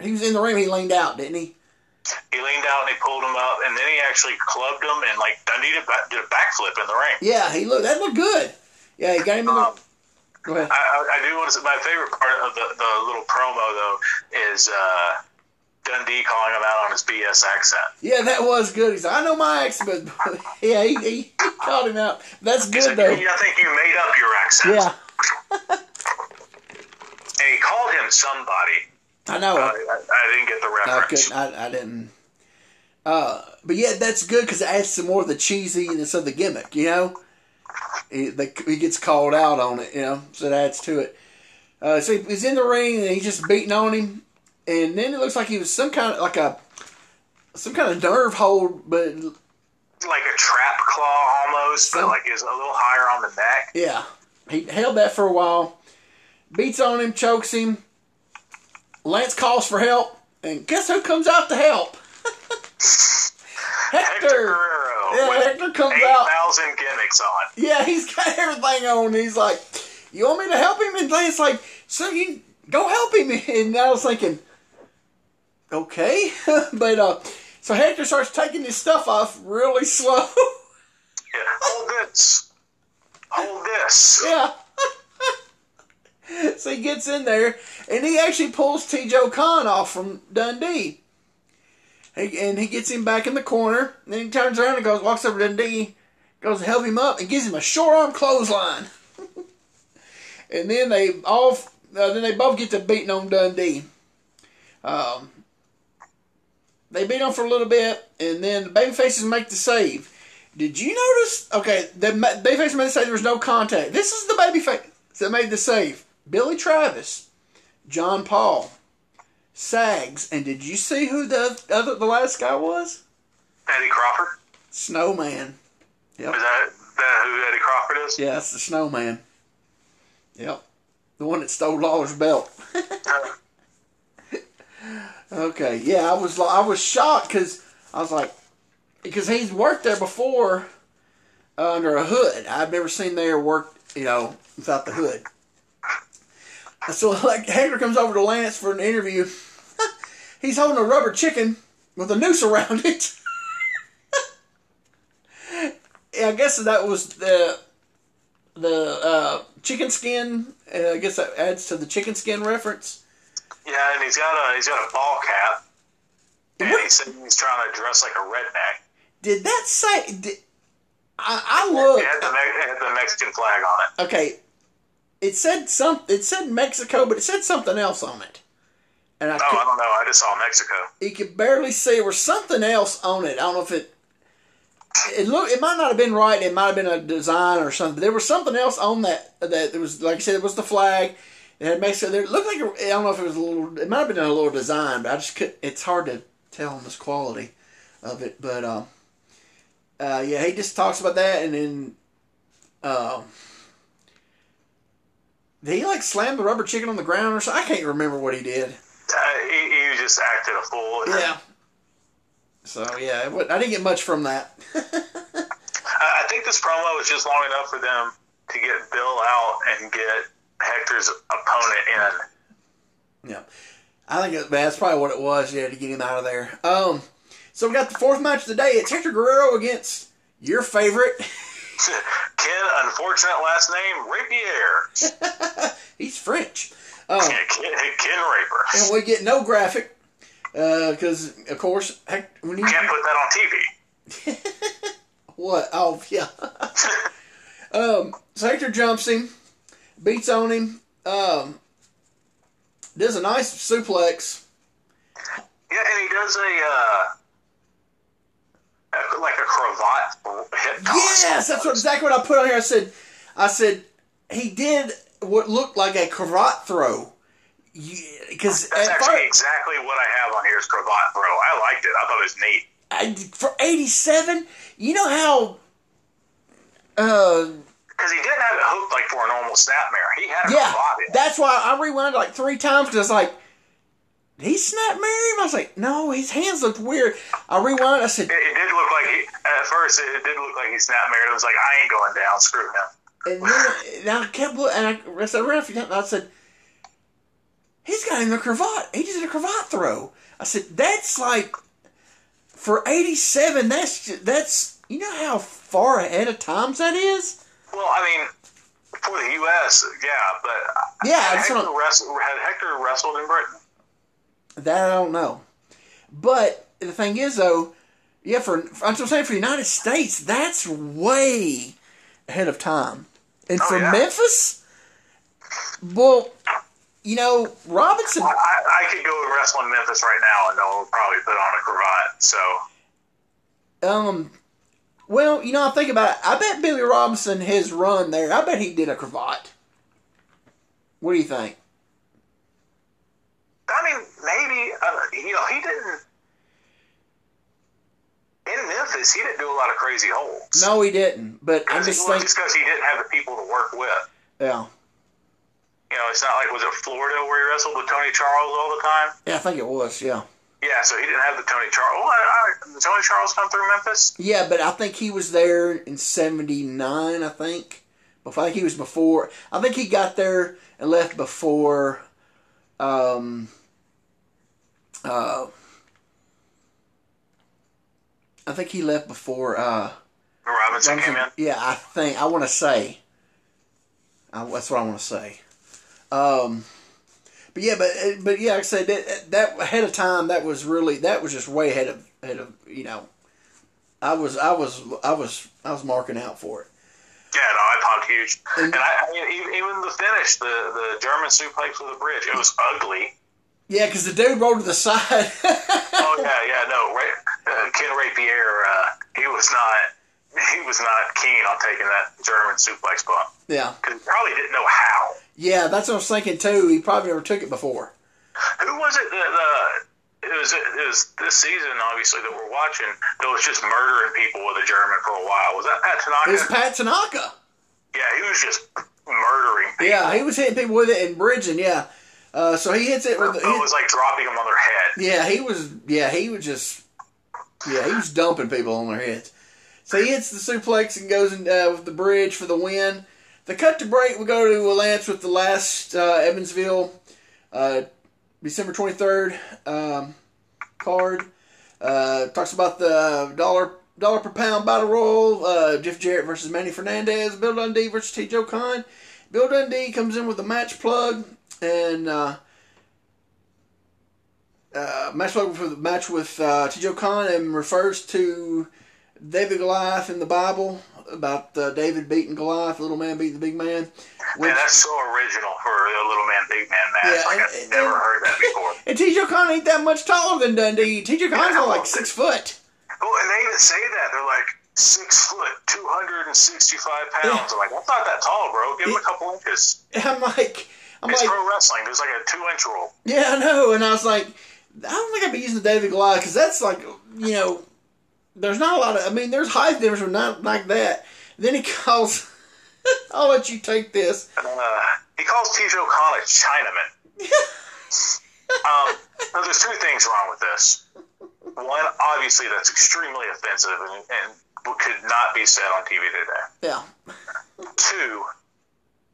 He was in the ring. He leaned out, didn't he? He leaned out and he pulled him up, and then he actually clubbed him, and like Dundee did, did a backflip in the ring. Yeah, he looked that looked good. Yeah, he got him in the. Um, Go ahead. I, I do want to say my favorite part of the, the little promo though is uh, Dundee calling him out on his BS accent. Yeah, that was good. He's like, I know my accent, but (laughs) yeah, he, he, called him out. That's good said, though. I think you made up your accent. Yeah, (laughs) (laughs) And he called him somebody. I know. Uh, I, I didn't get the I reference. couldn't. I, I didn't. Uh, but yeah, that's good because it adds some more of the cheesiness of the gimmick. You know, he, the, he gets called out on it. You know, so it adds to it. Uh, so he's in the ring and he's just beating on him, and then it looks like he was some kind of like a some kind of nerve hold, but like a trap claw almost, but like is a little higher on the neck. yeah, he held that for a while. Beats on him, chokes him. Lance calls for help, and guess who comes out to help? (laughs) Hector. Guerrero Yeah, Hector comes out. 8,000 gimmicks on. Yeah, he's got everything on. He's like, "You want me to help him?" And it's like, "So you go help him." (laughs) And I was thinking, "Okay," (laughs) but uh, so Hector starts taking his stuff off really slow. Yeah, hold this. Hold this. yeah. (laughs) so he gets in there, and he actually pulls T. Joe Khan off from Dundee. And he gets him back in the corner. And then he turns around and goes, walks over to Dundee, goes to help him up, and gives him a short arm clothesline. (laughs) and then they all, uh, then they both get to beating on Dundee. Um, they beat him for a little bit, and then the babyfaces make the save. Did you notice? Okay, the ma- babyface made the save. There was no contact. This is the baby babyface that made the save. Billy Travis, John Paul, Sags, and did you see who the other the last guy was? Eddie Crawford. Snowman. Yep. Is that, that who Eddie Crawford is? Yeah, it's the Snowman. Yep. The one that stole Lawler's belt. (laughs) Okay, yeah, I was I was shocked because I was like, because he's worked there before uh, under a hood. I've never seen there work, you know, without the hood. (laughs) So like Hector comes over to Lance for an interview. (laughs) he's holding a rubber chicken with a noose around it. (laughs) I guess that was the the uh, chicken skin. Uh, I guess that adds to the chicken skin reference. Yeah, and he's got a he's got a ball cap, and he said he's trying to dress like a redneck. Did that say? Did, I, I It had the, it had the Mexican flag on it. Okay, it said some. It said Mexico, but it said something else on it, and I Oh, I don't know. I just saw Mexico. you could barely see. There was something else on it. I don't know if it. It look. It might not have been right. It might have been a design or something. But there was something else on that. That there was, like I said, it was the flag. It had Mexico. There it looked like. A, I don't know if it was a little. It might have been a little design, but I just could. It's hard to tell on this quality of it. But um, uh, yeah, he just talks about that, and then um, did he like slam the rubber chicken on the ground or something? I can't remember what he did. Uh, he, he just acted a fool. Yeah. So yeah, it I didn't get much from that. (laughs) I think this promo was just long enough for them to get Bill out and get Hector's opponent in. yeah, I think it, that's probably what it was. Yeah, to get him out of there. Um, so we got the fourth match of the day. It's Hector Guerrero against your favorite. (laughs) Ken, unfortunate last name, Raper. (laughs) He's French. Um, Yeah, (laughs) Ken, Ken Raper. and we get no graphic because, of course, Hec- when you Can't put that on TV. What? Oh, yeah. um, so Hector jumps him, beats on him, um, does a nice suplex. Yeah, and he does a, uh, a- like a cravat hip toss. Yes, that's what, exactly what I put on here. I said, I said he did what looked like a cravat throw. Because That's actually first, exactly what I have on here is cravat throw. I liked it. I thought it was neat. I, for '87, you know how. Uh, Because he didn't have it hooked like for a normal snapmare. He had a Yeah, cravat in. that's why I rewound it like three times because like, did he snapmare? I was like, no, his hands looked weird. I rewound. I said, It, it did look like he, at first, it, it did look like he snapmared. It was like, I ain't going down. Screw him. and then and I kept looking, and I, I said, around a few times, I said, he's got him a cravat. He just did a cravat throw. I said, that's like for '87. That's ju- that's you know how far ahead of times that is. Well, I mean, for the U.S., yeah, but Yeah, had Hector, wrestled, had Hector wrestled in Britain? That I don't know. But the thing is, though, yeah, for what I'm just saying for the United States, that's way ahead of time. And Oh, for yeah. Memphis, well, you know, Robinson. I, I could go and wrestle in Memphis right now, and one probably put on a cravat. So, Um, well, you know, I think about it. I bet Billy Robinson, his run there, I bet he did a cravat. What do you think? I mean, maybe uh, you know he didn't in Memphis. He didn't do a lot of crazy holds. No, he didn't. But I'm just thinking, because he didn't have the people to work with. yeah, You know, it's not like was it Florida where he wrestled with Tony Charles all the time. yeah, I think it was, yeah. Yeah, so he didn't have the Tony Charles. Well, I, I, did Tony Charles come through Memphis? Yeah, but I think he was there in '79. I think. Before, I think he was before. I think he got there and left before. Um. Uh. I think he left before. Uh, Robinson came in. yeah, I think I want to say. I, that's what I want to say. Um, but yeah, but but yeah, like I said that that ahead of time that was really that was just way ahead of ahead of you know. I was I was I was I was marking out for it. Yeah, no, I popped huge, and, I, I even, even the finish, the the German suplex with the bridge, it was ugly. Yeah, because the dude rolled to the side. (laughs) oh yeah, yeah, no, Ray, uh, Ken Raper, uh, he was not he was not keen on taking that German suplex bump. Yeah, because he probably didn't know how. Yeah, that's what I was thinking too. He probably never took it before. Who was it that uh, it was it was this season obviously that we're watching that was just murdering people with a German for a while. Was that Pat Tanaka? It was Pat Tanaka. Yeah, he was just murdering people. Yeah, he was hitting people with it and bridging. Yeah. Uh, so he hits it with. The it was like dropping them on their head. Yeah, he was. Yeah, he was just. Yeah, he was dumping people on their heads. So he hits the suplex and goes in, uh, with the bridge for the win. The cut to break. We go to Lance with the last uh, Evansville, uh, December twenty third um, card. Uh, talks about the dollar dollar per pound battle royal. Uh, Jeff Jarrett versus Manny Fernandez. Bill Dundee versus Tojo Khan. Bill Dundee comes in with a match plug and uh, uh, match for the match with uh, Tojo Khan and refers to David Goliath in the Bible about uh, David beating Goliath, little man beating the big man. Which, yeah, that's so original for a little man, big man match. Yeah, like I've never and, heard that before. (laughs) And Tojo Khan ain't that much taller than Dundee. Tojo Khan's yeah, like six foot. Oh, and they even say that they're like six foot, two hundred and sixty-five pounds. Yeah. I'm like, I'm not that tall, bro. Give him a couple inches. (laughs) I'm like, I'm it's like, pro wrestling. There's like a two-inch rule. Yeah, I know. And I was like, I don't think I'd be using the David Goliath because that's like, you know, there's not a lot of. I mean, there's height difference, but not like that. Then he calls. (laughs) I'll let you take this. Uh, he calls Tojo Khan a Chinaman. (laughs) um, now, there's two things wrong with this. One, obviously, that's extremely offensive and, and could not be said on TV today. Yeah. Two,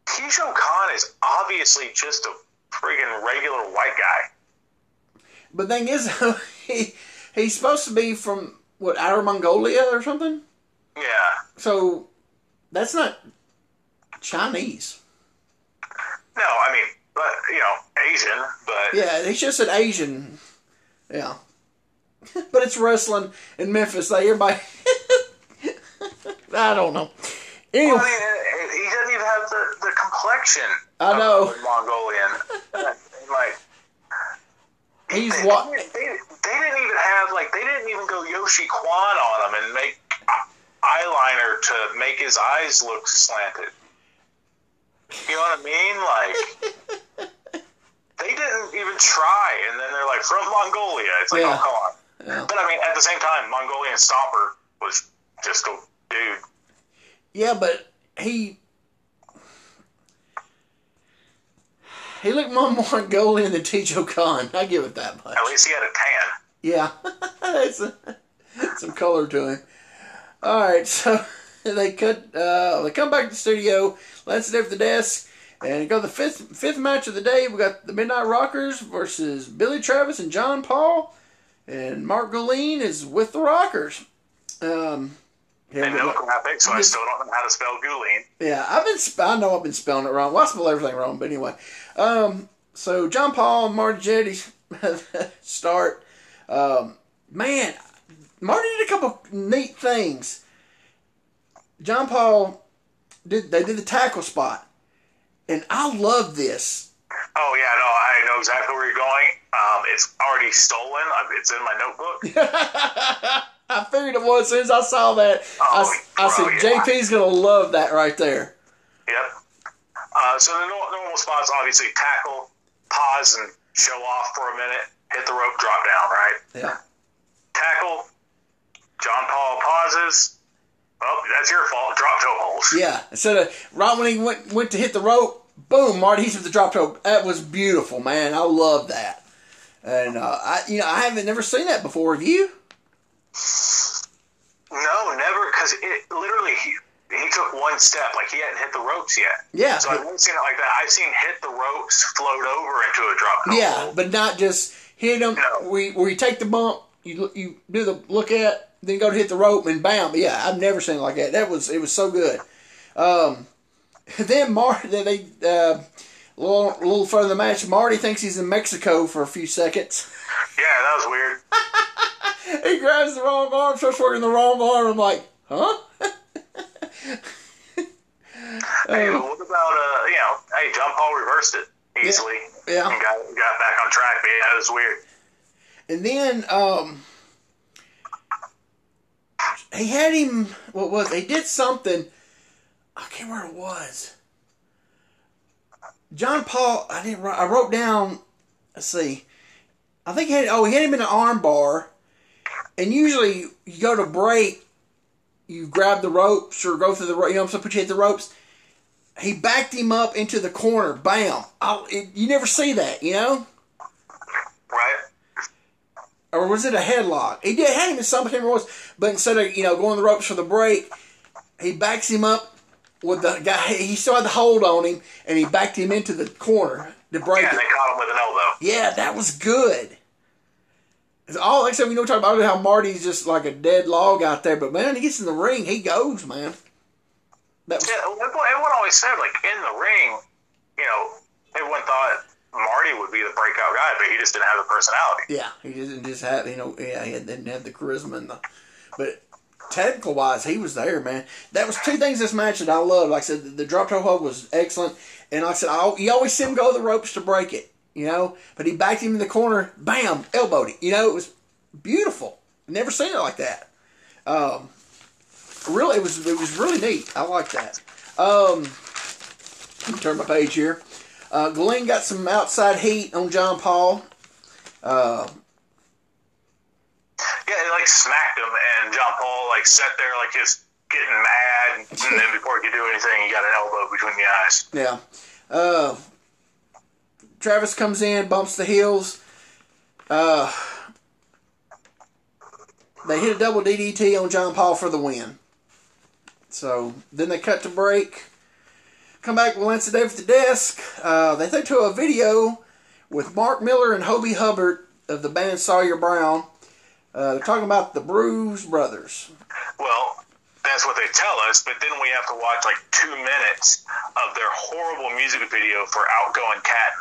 Tojo Khan is obviously just a friggin' regular white guy. But the thing is, (laughs) he he's supposed to be from what Outer Mongolia or something. Yeah. So that's not Chinese. No, I mean, but you know, Asian. But yeah, he's just an Asian. Yeah. (laughs) but it's wrestling in Memphis. Like everybody. (laughs) I don't know. Anyway. Well, I mean, he doesn't even have the, the complexion. I know. Mongolian. (laughs) like. He's they, what? They, they, they, didn't even have like they didn't even go Yoshi Kwan on him and make eyeliner to make his eyes look slanted. You know what I mean? Like (laughs) they didn't even try, and then they're like from Mongolia. It's like, oh, yeah. oh come on. Yeah. But I mean, at the same time, Mongolian Stomper was just a dude. Yeah, but he he looked more Mongolian than Tojo Khan. I give it that much. At least he had a tan. Yeah, (laughs) it's a, some color to him. All right, so (laughs) they cut. Uh, they come back to the studio. Lance there at the desk, and go the fifth fifth match of the day. We got the Midnight Rockers versus Billy Travis and John Paul, and Mark Guleen is with the Rockers. Um, yeah, I know graphic, so I still don't know how to spell Guleen. Yeah, I've been. I know I've been spelling it wrong. Well, I spell everything wrong, but anyway. Um, so John Paul and Marty Jannetty (laughs) start. Um, man, Marty did a couple neat things. John Paul did. They did the tackle spot, and I love this. Oh yeah, no, I know exactly where you're going. Um, it's already stolen. It's in my notebook. (laughs) I figured it was as soon as I saw that. Oh, I, I said, JP's going to love that right there. Yep. Uh, so the normal spots, obviously, tackle, pause, and show off for a minute, hit the rope, drop down, right? Yeah. Tackle, John Paul pauses. Oh, that's your fault. Drop toe holds. Yeah. Instead of right when he went went to hit the rope, boom, Marty he's with the drop toe. That was beautiful, man. I love that. And uh, I, you know, I haven't never seen that before. Have you? No, never, because it literally he, he took one step, like he hadn't hit the ropes yet. Yeah. So I've seen it like that. I've seen hit the ropes, float over into a drop. Yeah, but not just hit them. No. We where you take the bump, you you do the look at, then go to hit the rope and bam. But yeah, I've never seen it like that. That was it was so good. Um, (laughs) then Marty, they uh, a little a little further in the match. Marty thinks he's in Mexico for a few seconds. Yeah, that was weird. (laughs) He grabs the wrong arm, starts working the wrong arm. I'm like, huh? (laughs) Hey, but what about uh, you know, hey, John Paul reversed it easily. Yeah. And got got back on track. But yeah, it was weird. And then um, he had him. What was? They did something. I can't remember what it was. John Paul. I didn't. write- I wrote down. Let's see. I think he had. Oh, he had him in an arm bar. And usually you go to break, you grab the ropes or go through the you know so put you hit the ropes. He backed him up into the corner. Bam! I, it, you never see that, you know Right? or was it a headlock? He did had him in something it was, but instead of you know going the ropes for the break, he backs him up with the guy. He still had the hold on him, and he backed him into the corner to break Yeah, they caught him with an elbow. Yeah, that was good. It's all like I said, we know talk about how Marty's just like a dead log out there, but man, he gets in the ring, he goes, man. That was Yeah, everyone everyone always said like in the ring, you know, everyone thought Marty would be the breakout guy, but he just didn't have the personality. Yeah, he didn't just have you know yeah he didn't have the charisma and the but technical wise he was there man. That was two things this match that I loved. Like I said, the, the drop toe hold was excellent, and like I said, I, you always see him go the ropes to break it, you know. But he backed him in the corner, bam, elbowed it. You know, it was beautiful. Never seen it like that. Um, really, it was it was really neat. I like that. Um, turn my page here. Uh, Glenn got some outside heat on John Paul. Uh, Yeah, he like smacked him, and John Paul like sat there like just getting mad, and then before he could do anything, he got an elbow between the eyes. Yeah. Uh, Travis comes in, bumps the heels. Uh, they hit a double DDT on John Paul for the win. So then they cut to break. Come back with Lance Day at the desk. Uh, they take to a video with Mark Miller and Hobie Hubbard of the band Sawyer Brown. Uh, they're talking about the Bruise Brothers. Well, that's what they tell us, but then we have to watch like two minutes of their horrible music video for Outgoing Cat.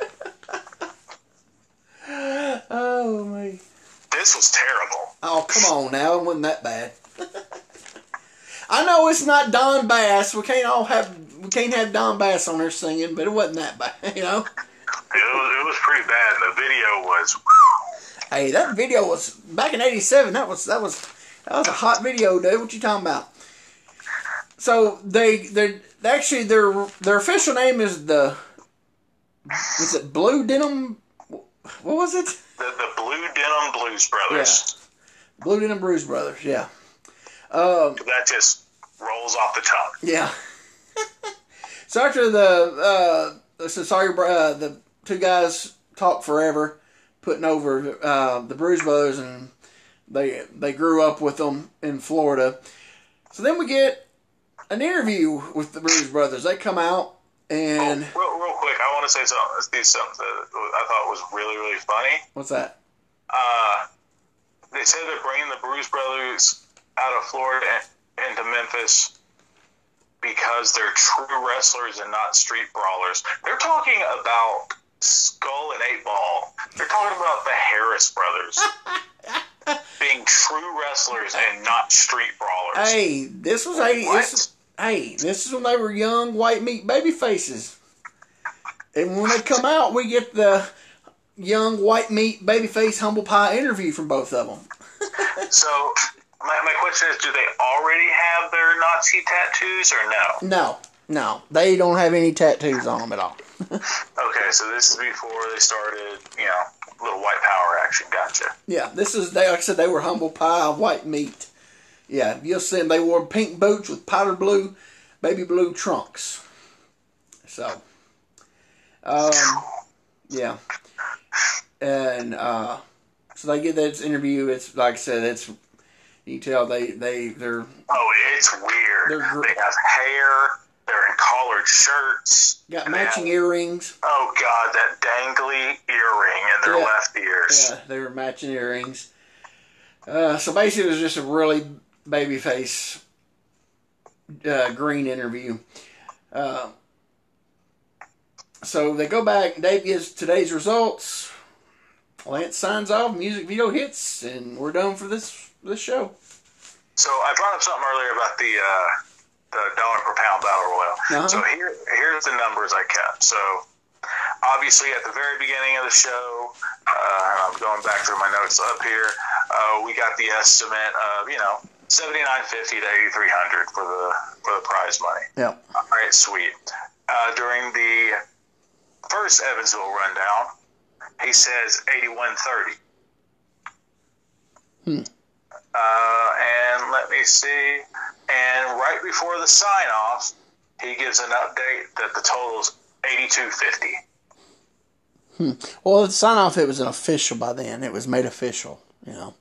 (laughs) Oh my! This was terrible. Oh, come on now. It wasn't that bad. (laughs) I know it's not Don Bass. We can't all have we can't have Don Bass on there singing, but it wasn't that bad, (laughs) you know. It was, it was pretty bad. The video was Hey, that video was back in '87. That was that was that was a hot video, dude. What you talking about? So they they actually their their official name is the was it Blue Denim? What was it? the, the Blue Denim Blues Brothers. Blue Denim Blues Brothers. Yeah. Um, That just rolls off the tongue. Yeah. (laughs) so after the uh, so sorry, uh, the two guys talked forever, putting over uh, the Bruise Brothers, and they they grew up with them in Florida. So then we get an interview with the Bruise Brothers. They come out and Real, real quick, I want to say something. Let's do something that I thought was really, really funny. what's that? Uh, they said they're bringing the Bruise Brothers out of Florida into Memphis because they're true wrestlers and not street brawlers. They're talking about Skull and Eight Ball. They're talking about the Harris brothers (laughs) being true wrestlers and not street brawlers. Hey, this was a this, hey, this is when they were young white meat baby faces. And when they come out, we get the young white meat baby face humble pie interview from both of them. (laughs) So, my, my question is do they already have their Nazi tattoos or no? No, no, they don't have any tattoos on them at all. (laughs) Okay, so this is before they started, you know, little white power action. Gotcha. Yeah, this is they like I said they were humble pie white meat. Yeah, you'll see them. They wore pink boots with powder blue, baby blue trunks. So, um, yeah. and uh, so they get that interview. It's like I said, it's you can tell they they they're Oh, it's weird. They're they have hair. They're in collared shirts. got matching have- earrings. Oh God, that dangly earring in their Yeah. left ears. Yeah, they were matching earrings. Uh, so basically, it was just a really babyface uh, green interview. Uh, so they go back. Dave gives today's results. Lance signs off. Music video hits, and we're done for this this show. So I brought up something earlier about the uh, the dollar per pound battle royal. Uh-huh. So here here's the numbers I kept. So obviously at the very beginning of the show, uh, I'm going back through my notes up here. Uh, we got the estimate of you know seventy nine fifty to eighty three hundred for the for the prize money. Yeah. All right, sweet. Uh, during the first Evansville rundown, he says eighty-one thirty. Hmm. Uh, and let me see. And right before the sign off, he gives an update that the total's eighty-two fifty. Well, the sign off. It was an official by then. It was made official. You know.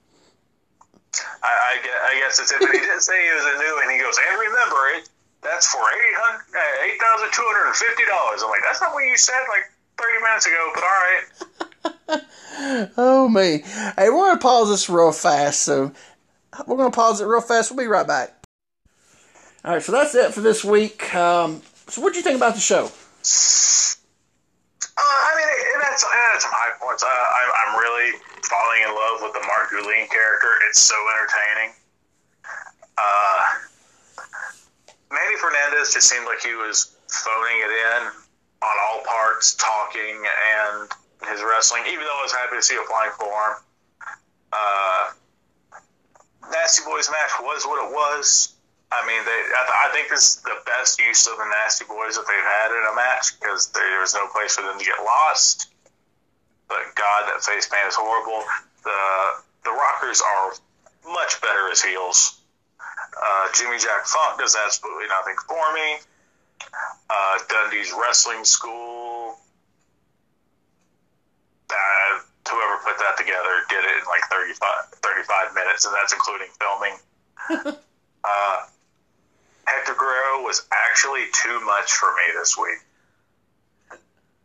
I, I, guess, I guess it's it, but he didn't say he was a new, and he goes, and remember it. That's for eight hundred, uh, eight thousand two hundred and fifty dollars. I'm like, that's not what you said like thirty minutes ago. But all right. (laughs) Oh me. Hey, we're gonna pause this real fast. So we're gonna pause it real fast. We'll be right back. All right. So that's it for this week. Um, so what do you think about the show? Uh, I mean, it, it, had some, high points. I, I'm, I'm really falling in love with the Mark Guleen character. It's so entertaining. Uh, Manny Fernandez just seemed like he was phoning it in on all parts, talking and his wrestling. Even though I was happy to see a flying forearm. Uh, Nasty Boys match was what it was. I mean, they. I, I think this is the best use of the Nasty Boys that they've had in a match because there was no place for them to get lost. But God, that face paint is horrible. The the Rockers are much better as heels. Uh, Jimmy Jack Funk does absolutely nothing for me. Uh, Dundee's wrestling school. Uh, whoever put that together did it in like 35, 35 minutes, and that's including filming. (laughs) uh, Hector Guerrero was actually too much for me this week.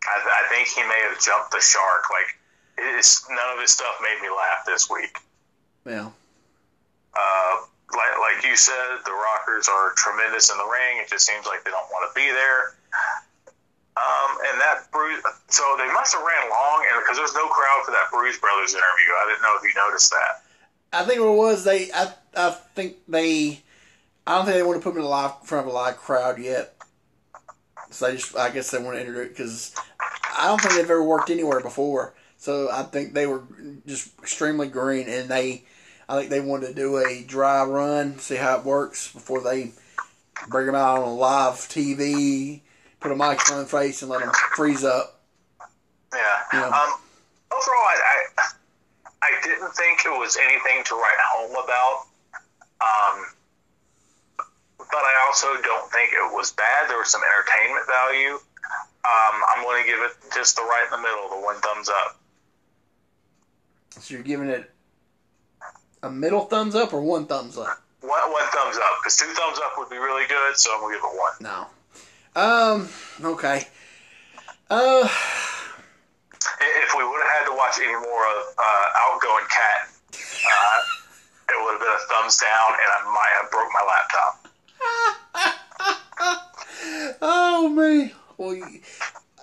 I, I think he may have jumped the shark. Like, none of his stuff made me laugh this week. Yeah. Uh, like, like you said, the Rockers are tremendous in the ring. It just seems like they don't want to be there. Um, and that Bruise, so they must have ran long, and because there's no crowd for that Bruise Brothers interview. I didn't know if you noticed that. I think it was they. I I think they. I don't think they want to put me in, live, in front of a live crowd yet. So they just. I guess they want to it because I don't think they've ever worked anywhere before. So I think they were just extremely green, and they. I think they wanted to do a dry run, see how it works before they bring them out on a live TV, put a mic on their face, and let them freeze up. Yeah. Yeah. Um, overall, I, I I didn't think it was anything to write home about. Um, but I also don't think it was bad. There was some entertainment value. Um, I'm going to give it just the right in the middle, the one thumbs up. So you're giving it a middle thumbs up or one thumbs up? One, one thumbs up, because two thumbs up would be really good, so I'm going to give it one. No. Um. Okay. Uh. If we would have had to watch any more of uh, Outgoing Cat, uh, it would have been a thumbs down, and I might have broke my laptop. (laughs) Oh me. Well,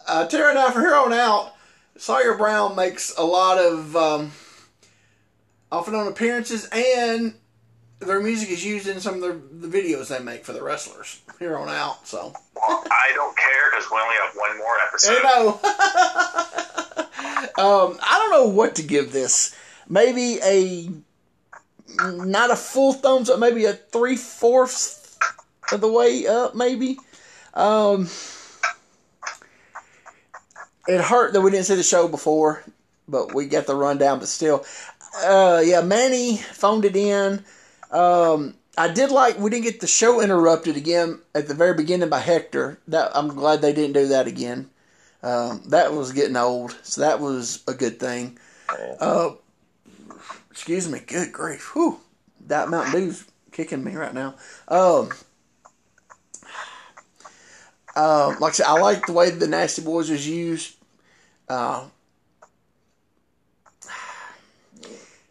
uh, Tara and I, from here on out, Sawyer Brown makes a lot of um, off and on appearances, and their music is used in some of the, the videos they make for the wrestlers here on out. So Well, I don't care because we only have one more episode. you know. (laughs) um, I don't know what to give this. Maybe a not a full thumbs up, maybe a three fourths of the way up, maybe. Um, it hurt that we didn't see the show before, but we got the rundown. But still, uh, yeah, Manny phoned it in. Um, I did like we didn't get the show interrupted again at the very beginning by Hector. That I'm glad they didn't do that again. Um, that was getting old, so that was a good thing. Uh, excuse me. Good grief. Whew. That Mountain Dew's kicking me right now. Um, uh, like I said, I like the way the Nasty Boys was used. Uh,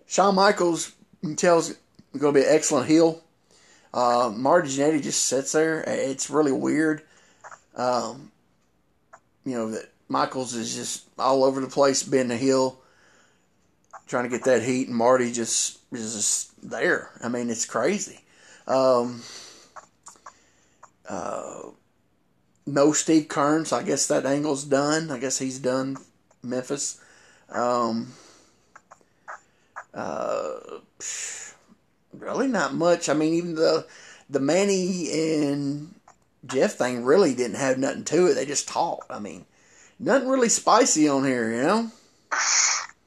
Shawn Michaels, you can tell, is going to be an excellent heel. Uh, Marty Jannetty just sits there. It's really weird. Um, you know, that Michaels is just all over the place being a heel, trying to get that heat, and Marty just is just there. I mean, it's crazy. Um, uh, no Steve Keirn, so I guess that angle's done. I guess he's done Memphis. Um, uh, really not much. I mean, even the the Manny and Jeff thing really didn't have nothing to it. They just talked. I mean, nothing really spicy on here, you know.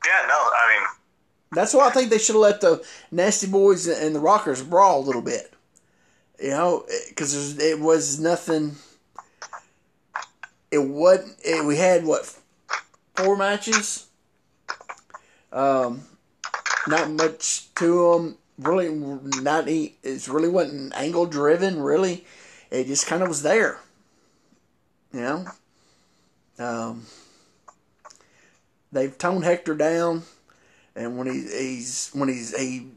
Yeah, no, I mean, that's why I think they should have let the Nasty Boys and the Rockers brawl a little bit. You know, because it was nothing. It wasn't. It, we had what four matches. Um, not much to them. Really, not. It really wasn't angle driven. Really, it just kind of was there. You know. Um, they've toned Hector down, and when he, he's when he's he,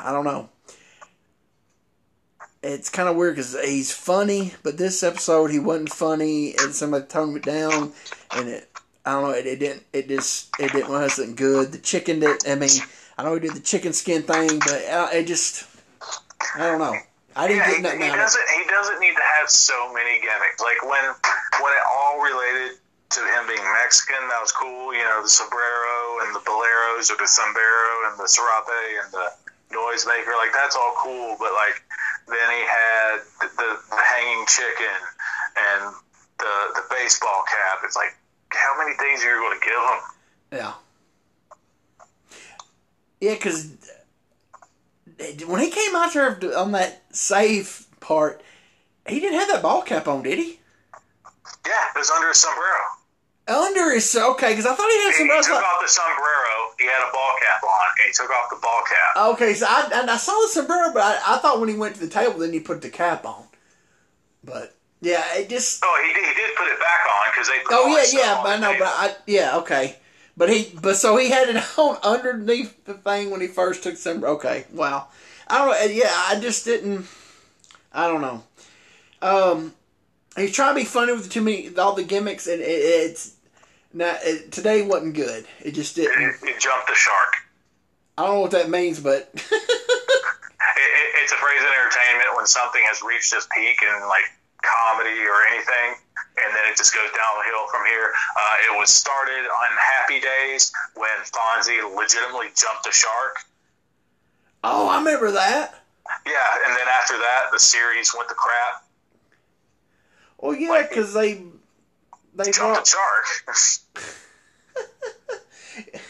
I don't know. It's kind of weird because he's funny, but this episode he wasn't funny, and somebody toned it down, and it I don't know it, it didn't it just it didn't wasn't good. The chicken did I mean I know he did the chicken skin thing, but uh, it just I don't know. I didn't yeah, get nothing he out of it. doesn't. He doesn't need to have so many gimmicks. Like when when it all related to him being Mexican, that was cool. You know, the sombrero and the boleros, or the sombrero and the serape and the noisemaker. Like that's all cool. But like then he had the, the, the hanging chicken and the the baseball cap. It's like how many things are you going to give him? Yeah. Yeah, because when he came out there on that safe part, he didn't have that ball cap on, did he? Yeah, it was under his sombrero. Under his okay, because I thought he had some. he took like, off the sombrero. He had a ball cap on, and he took off the ball cap. okay, so I and I saw the sombrero, but I, I thought when he went to the table, then he put the cap on. But yeah, it just. Oh, he did, he did put it back on because they. Put Oh yeah, yeah, I know, but I yeah, okay. But he, but so he had it (laughs) on underneath the thing when he first took some. Okay, wow. I don't. Yeah, I just didn't. I don't know. Um, he's trying to be funny with too many all the gimmicks, and it, it's not it, today wasn't good. It just didn't. It, jumped the shark. I don't know what that means, but (laughs) it, it's a phrase in entertainment when something has reached its peak in like comedy or anything, and then it just goes downhill from here. Uh, it was started on Happy Days when Fonzie legitimately jumped a shark. oh, I remember that. Yeah, and then after that, the series went to crap. Well, yeah, because they they Jumped brought a shark. (laughs) yeah.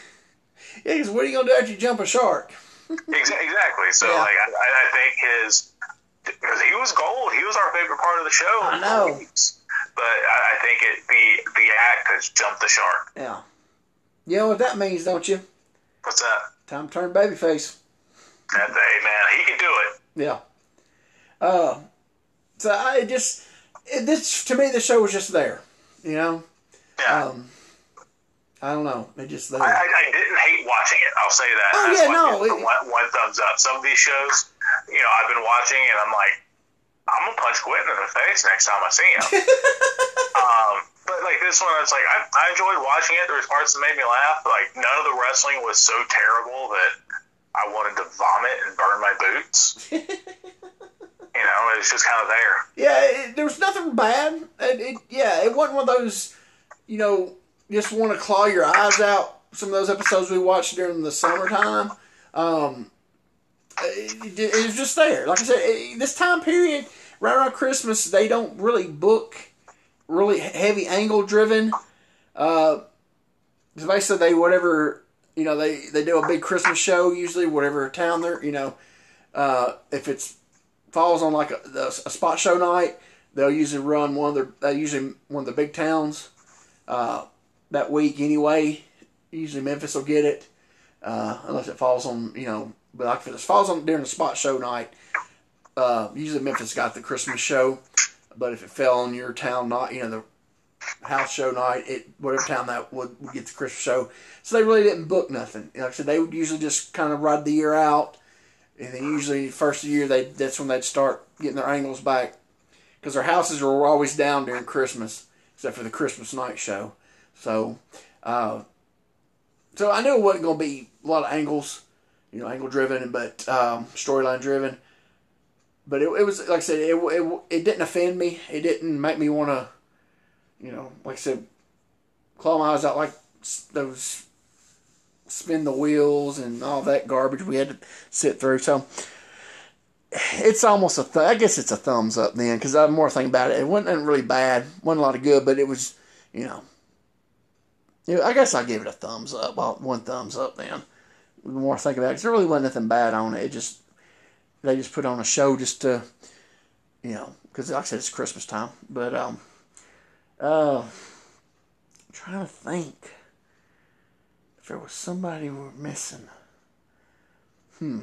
Because what are you gonna do after you jump a shark? Exactly. So, Yeah. like, I, I think his because he was gold. He was our favorite part of the show. I know. But I, I think it the the act has jumped the shark. Yeah. You know what that means, don't you? What's that? Time to turn babyface. That hey man, he can do it. Yeah. Uh, so I just it, this to me the show was just there, you know. Yeah. Um, I don't know. It just there. I, I, I didn't hate watching it. I'll say that. Oh, That's yeah, no, it- one, one thumbs up. Some of these shows, you know, I've been watching and I'm like, I'm gonna punch Quentin in the face next time I see him. (laughs) um, but like this one, it's like I, I enjoyed watching it. There was parts that made me laugh. Like none of the wrestling was so terrible that I wanted to vomit and burn my boots. (laughs) you know, it's just kind of there. yeah, it, there was nothing bad. It, it yeah, it wasn't one of those, you know, just want to claw your eyes out. Some of those episodes we watched during the summertime. Um, it, was just there. Like I said, this time period, right around Christmas, they don't really book really heavy angle driven. Uh, basically, they whatever you know they they do a big Christmas show usually whatever town they're you know uh, if it's falls on like a, a spot show night, they'll usually run one of their uh, usually one of the big towns uh, that week anyway. Usually Memphis will get it uh, unless it falls on you know. But like if it falls on during the spot show night, uh, usually Memphis got the Christmas show. But if it fell on your town, not you know the house show night, it whatever town that would, would get the Christmas show. So they really didn't book nothing. Like I said, they would usually just kind of ride the year out, and then usually first of the year they that's when they'd start getting their angles back because their houses were always down during Christmas, except for the Christmas night show. So, uh, so I knew it wasn't going to be a lot of angles, you know, angle driven, but um, storyline driven. But it, it was like I said, it, it it didn't offend me. It didn't make me want to, you know, like I said, claw my eyes out like those spin the wheels and all that garbage we had to sit through. So it's almost a th- I guess it's a thumbs up then because I'm more thinking about it. It wasn't really bad, wasn't a lot of good, but it was you know. I guess I give it a thumbs up. Well, one thumbs up then. The more I think about it, there really wasn't nothing bad on it. It just they just put on a show just to, you know, because like I said, it's Christmas time. But um, uh, I'm trying to think if there was somebody we were missing. Hmm.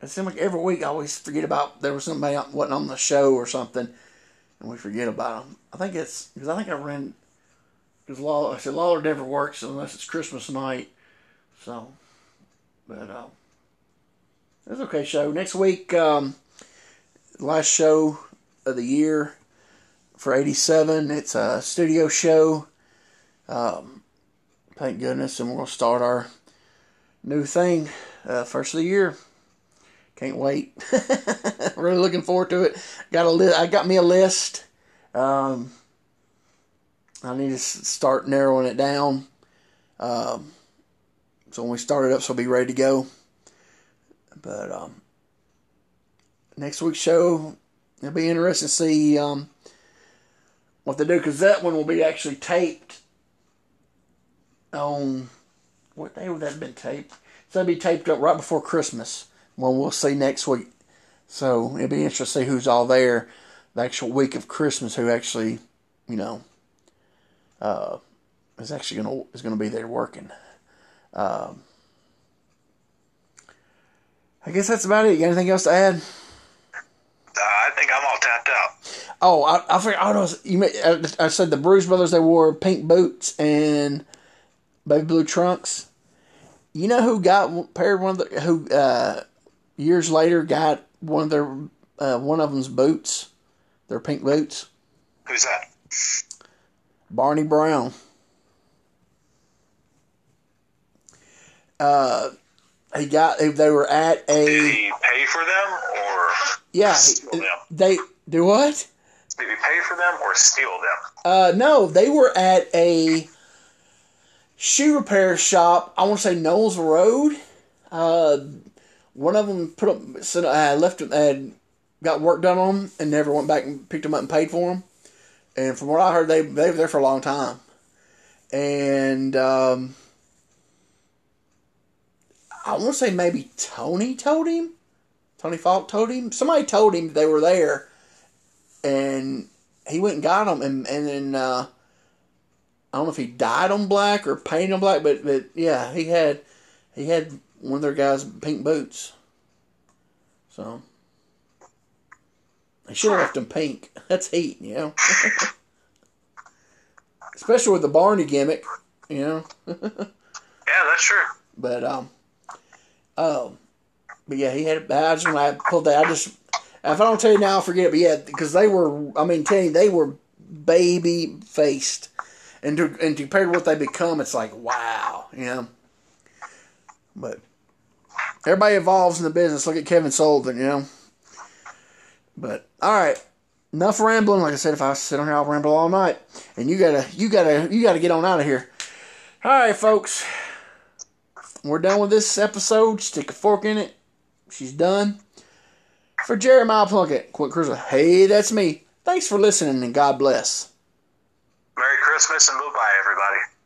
It seems like every week I always forget about there was somebody wasn't on the show or something, and we forget about them. I think it's because I think I ran because Law I said Lawler never works unless it's Christmas night, so. But uh, it's okay show. Next week, um, last show of the year for '87. It's a studio show. Um, thank goodness, and we're gonna start our new thing uh, first of the year. Can't wait. (laughs) really looking forward to it. Got a li- I got me a list. Um, I need to start narrowing it down. Um, so when we start it up, so I'll be ready to go. But um, next week's show, it'll be interesting to see um, what they do because that one will be actually taped on what day would that have been taped? So it'll be taped up right before Christmas one we'll see next week. So it'll be interesting to see who's all there the actual week of Christmas, who actually, you know, uh, is actually gonna is gonna be there working. Um, I guess that's about it. You got anything else to add? Uh, I think I'm all tapped out. Oh, I, I forgot. I, was, you made, I, I said the Bruise Brothers. They wore pink boots and baby blue trunks. You know who got paired one of the who uh, years later got one of their uh, one of them's boots, their pink boots. Who's that? Barney Brown. Uh, he got they were at a. Did he pay for them or? Yeah, steal them? they do what? Did he pay for them or steal them? Uh, no, they were at a shoe repair shop. I want to say Knowles Road. Uh, one of them put up, said I left them, had got work done on them, and never went back and picked them up and paid for them. And from what I heard, they they were there for a long time. And um, I want to say maybe Tony told him, Tony Falk told him, somebody told him they were there, and he went and got them, and and then uh, I don't know if he dyed them black or painted them black, but but yeah, he had he had one of their guys' pink boots. So they should have left them pink. (laughs) That's heat, you know. (laughs) Especially with the Barney gimmick, you know. (laughs) Yeah, that's true. But um, um, but yeah, he had. I just when I pulled that, I just if I don't tell you now, I'll forget it. But yeah, because they were. I mean, tell you, they were baby faced, and to, and compared to what they become, it's like wow, you know. But everybody evolves in the business. Look at Kevin Sullivan, you know. But all right, enough rambling. Like I said, if I sit on here, I'll ramble all night. And you gotta, you gotta, you gotta get on out of here. All right, folks. We're done with this episode. Stick a fork in it. She's done. For Jeremiah Plunkett, Quick Cruiser. Hey, that's me. Thanks for listening and God bless. Merry Christmas and bye bye, everybody.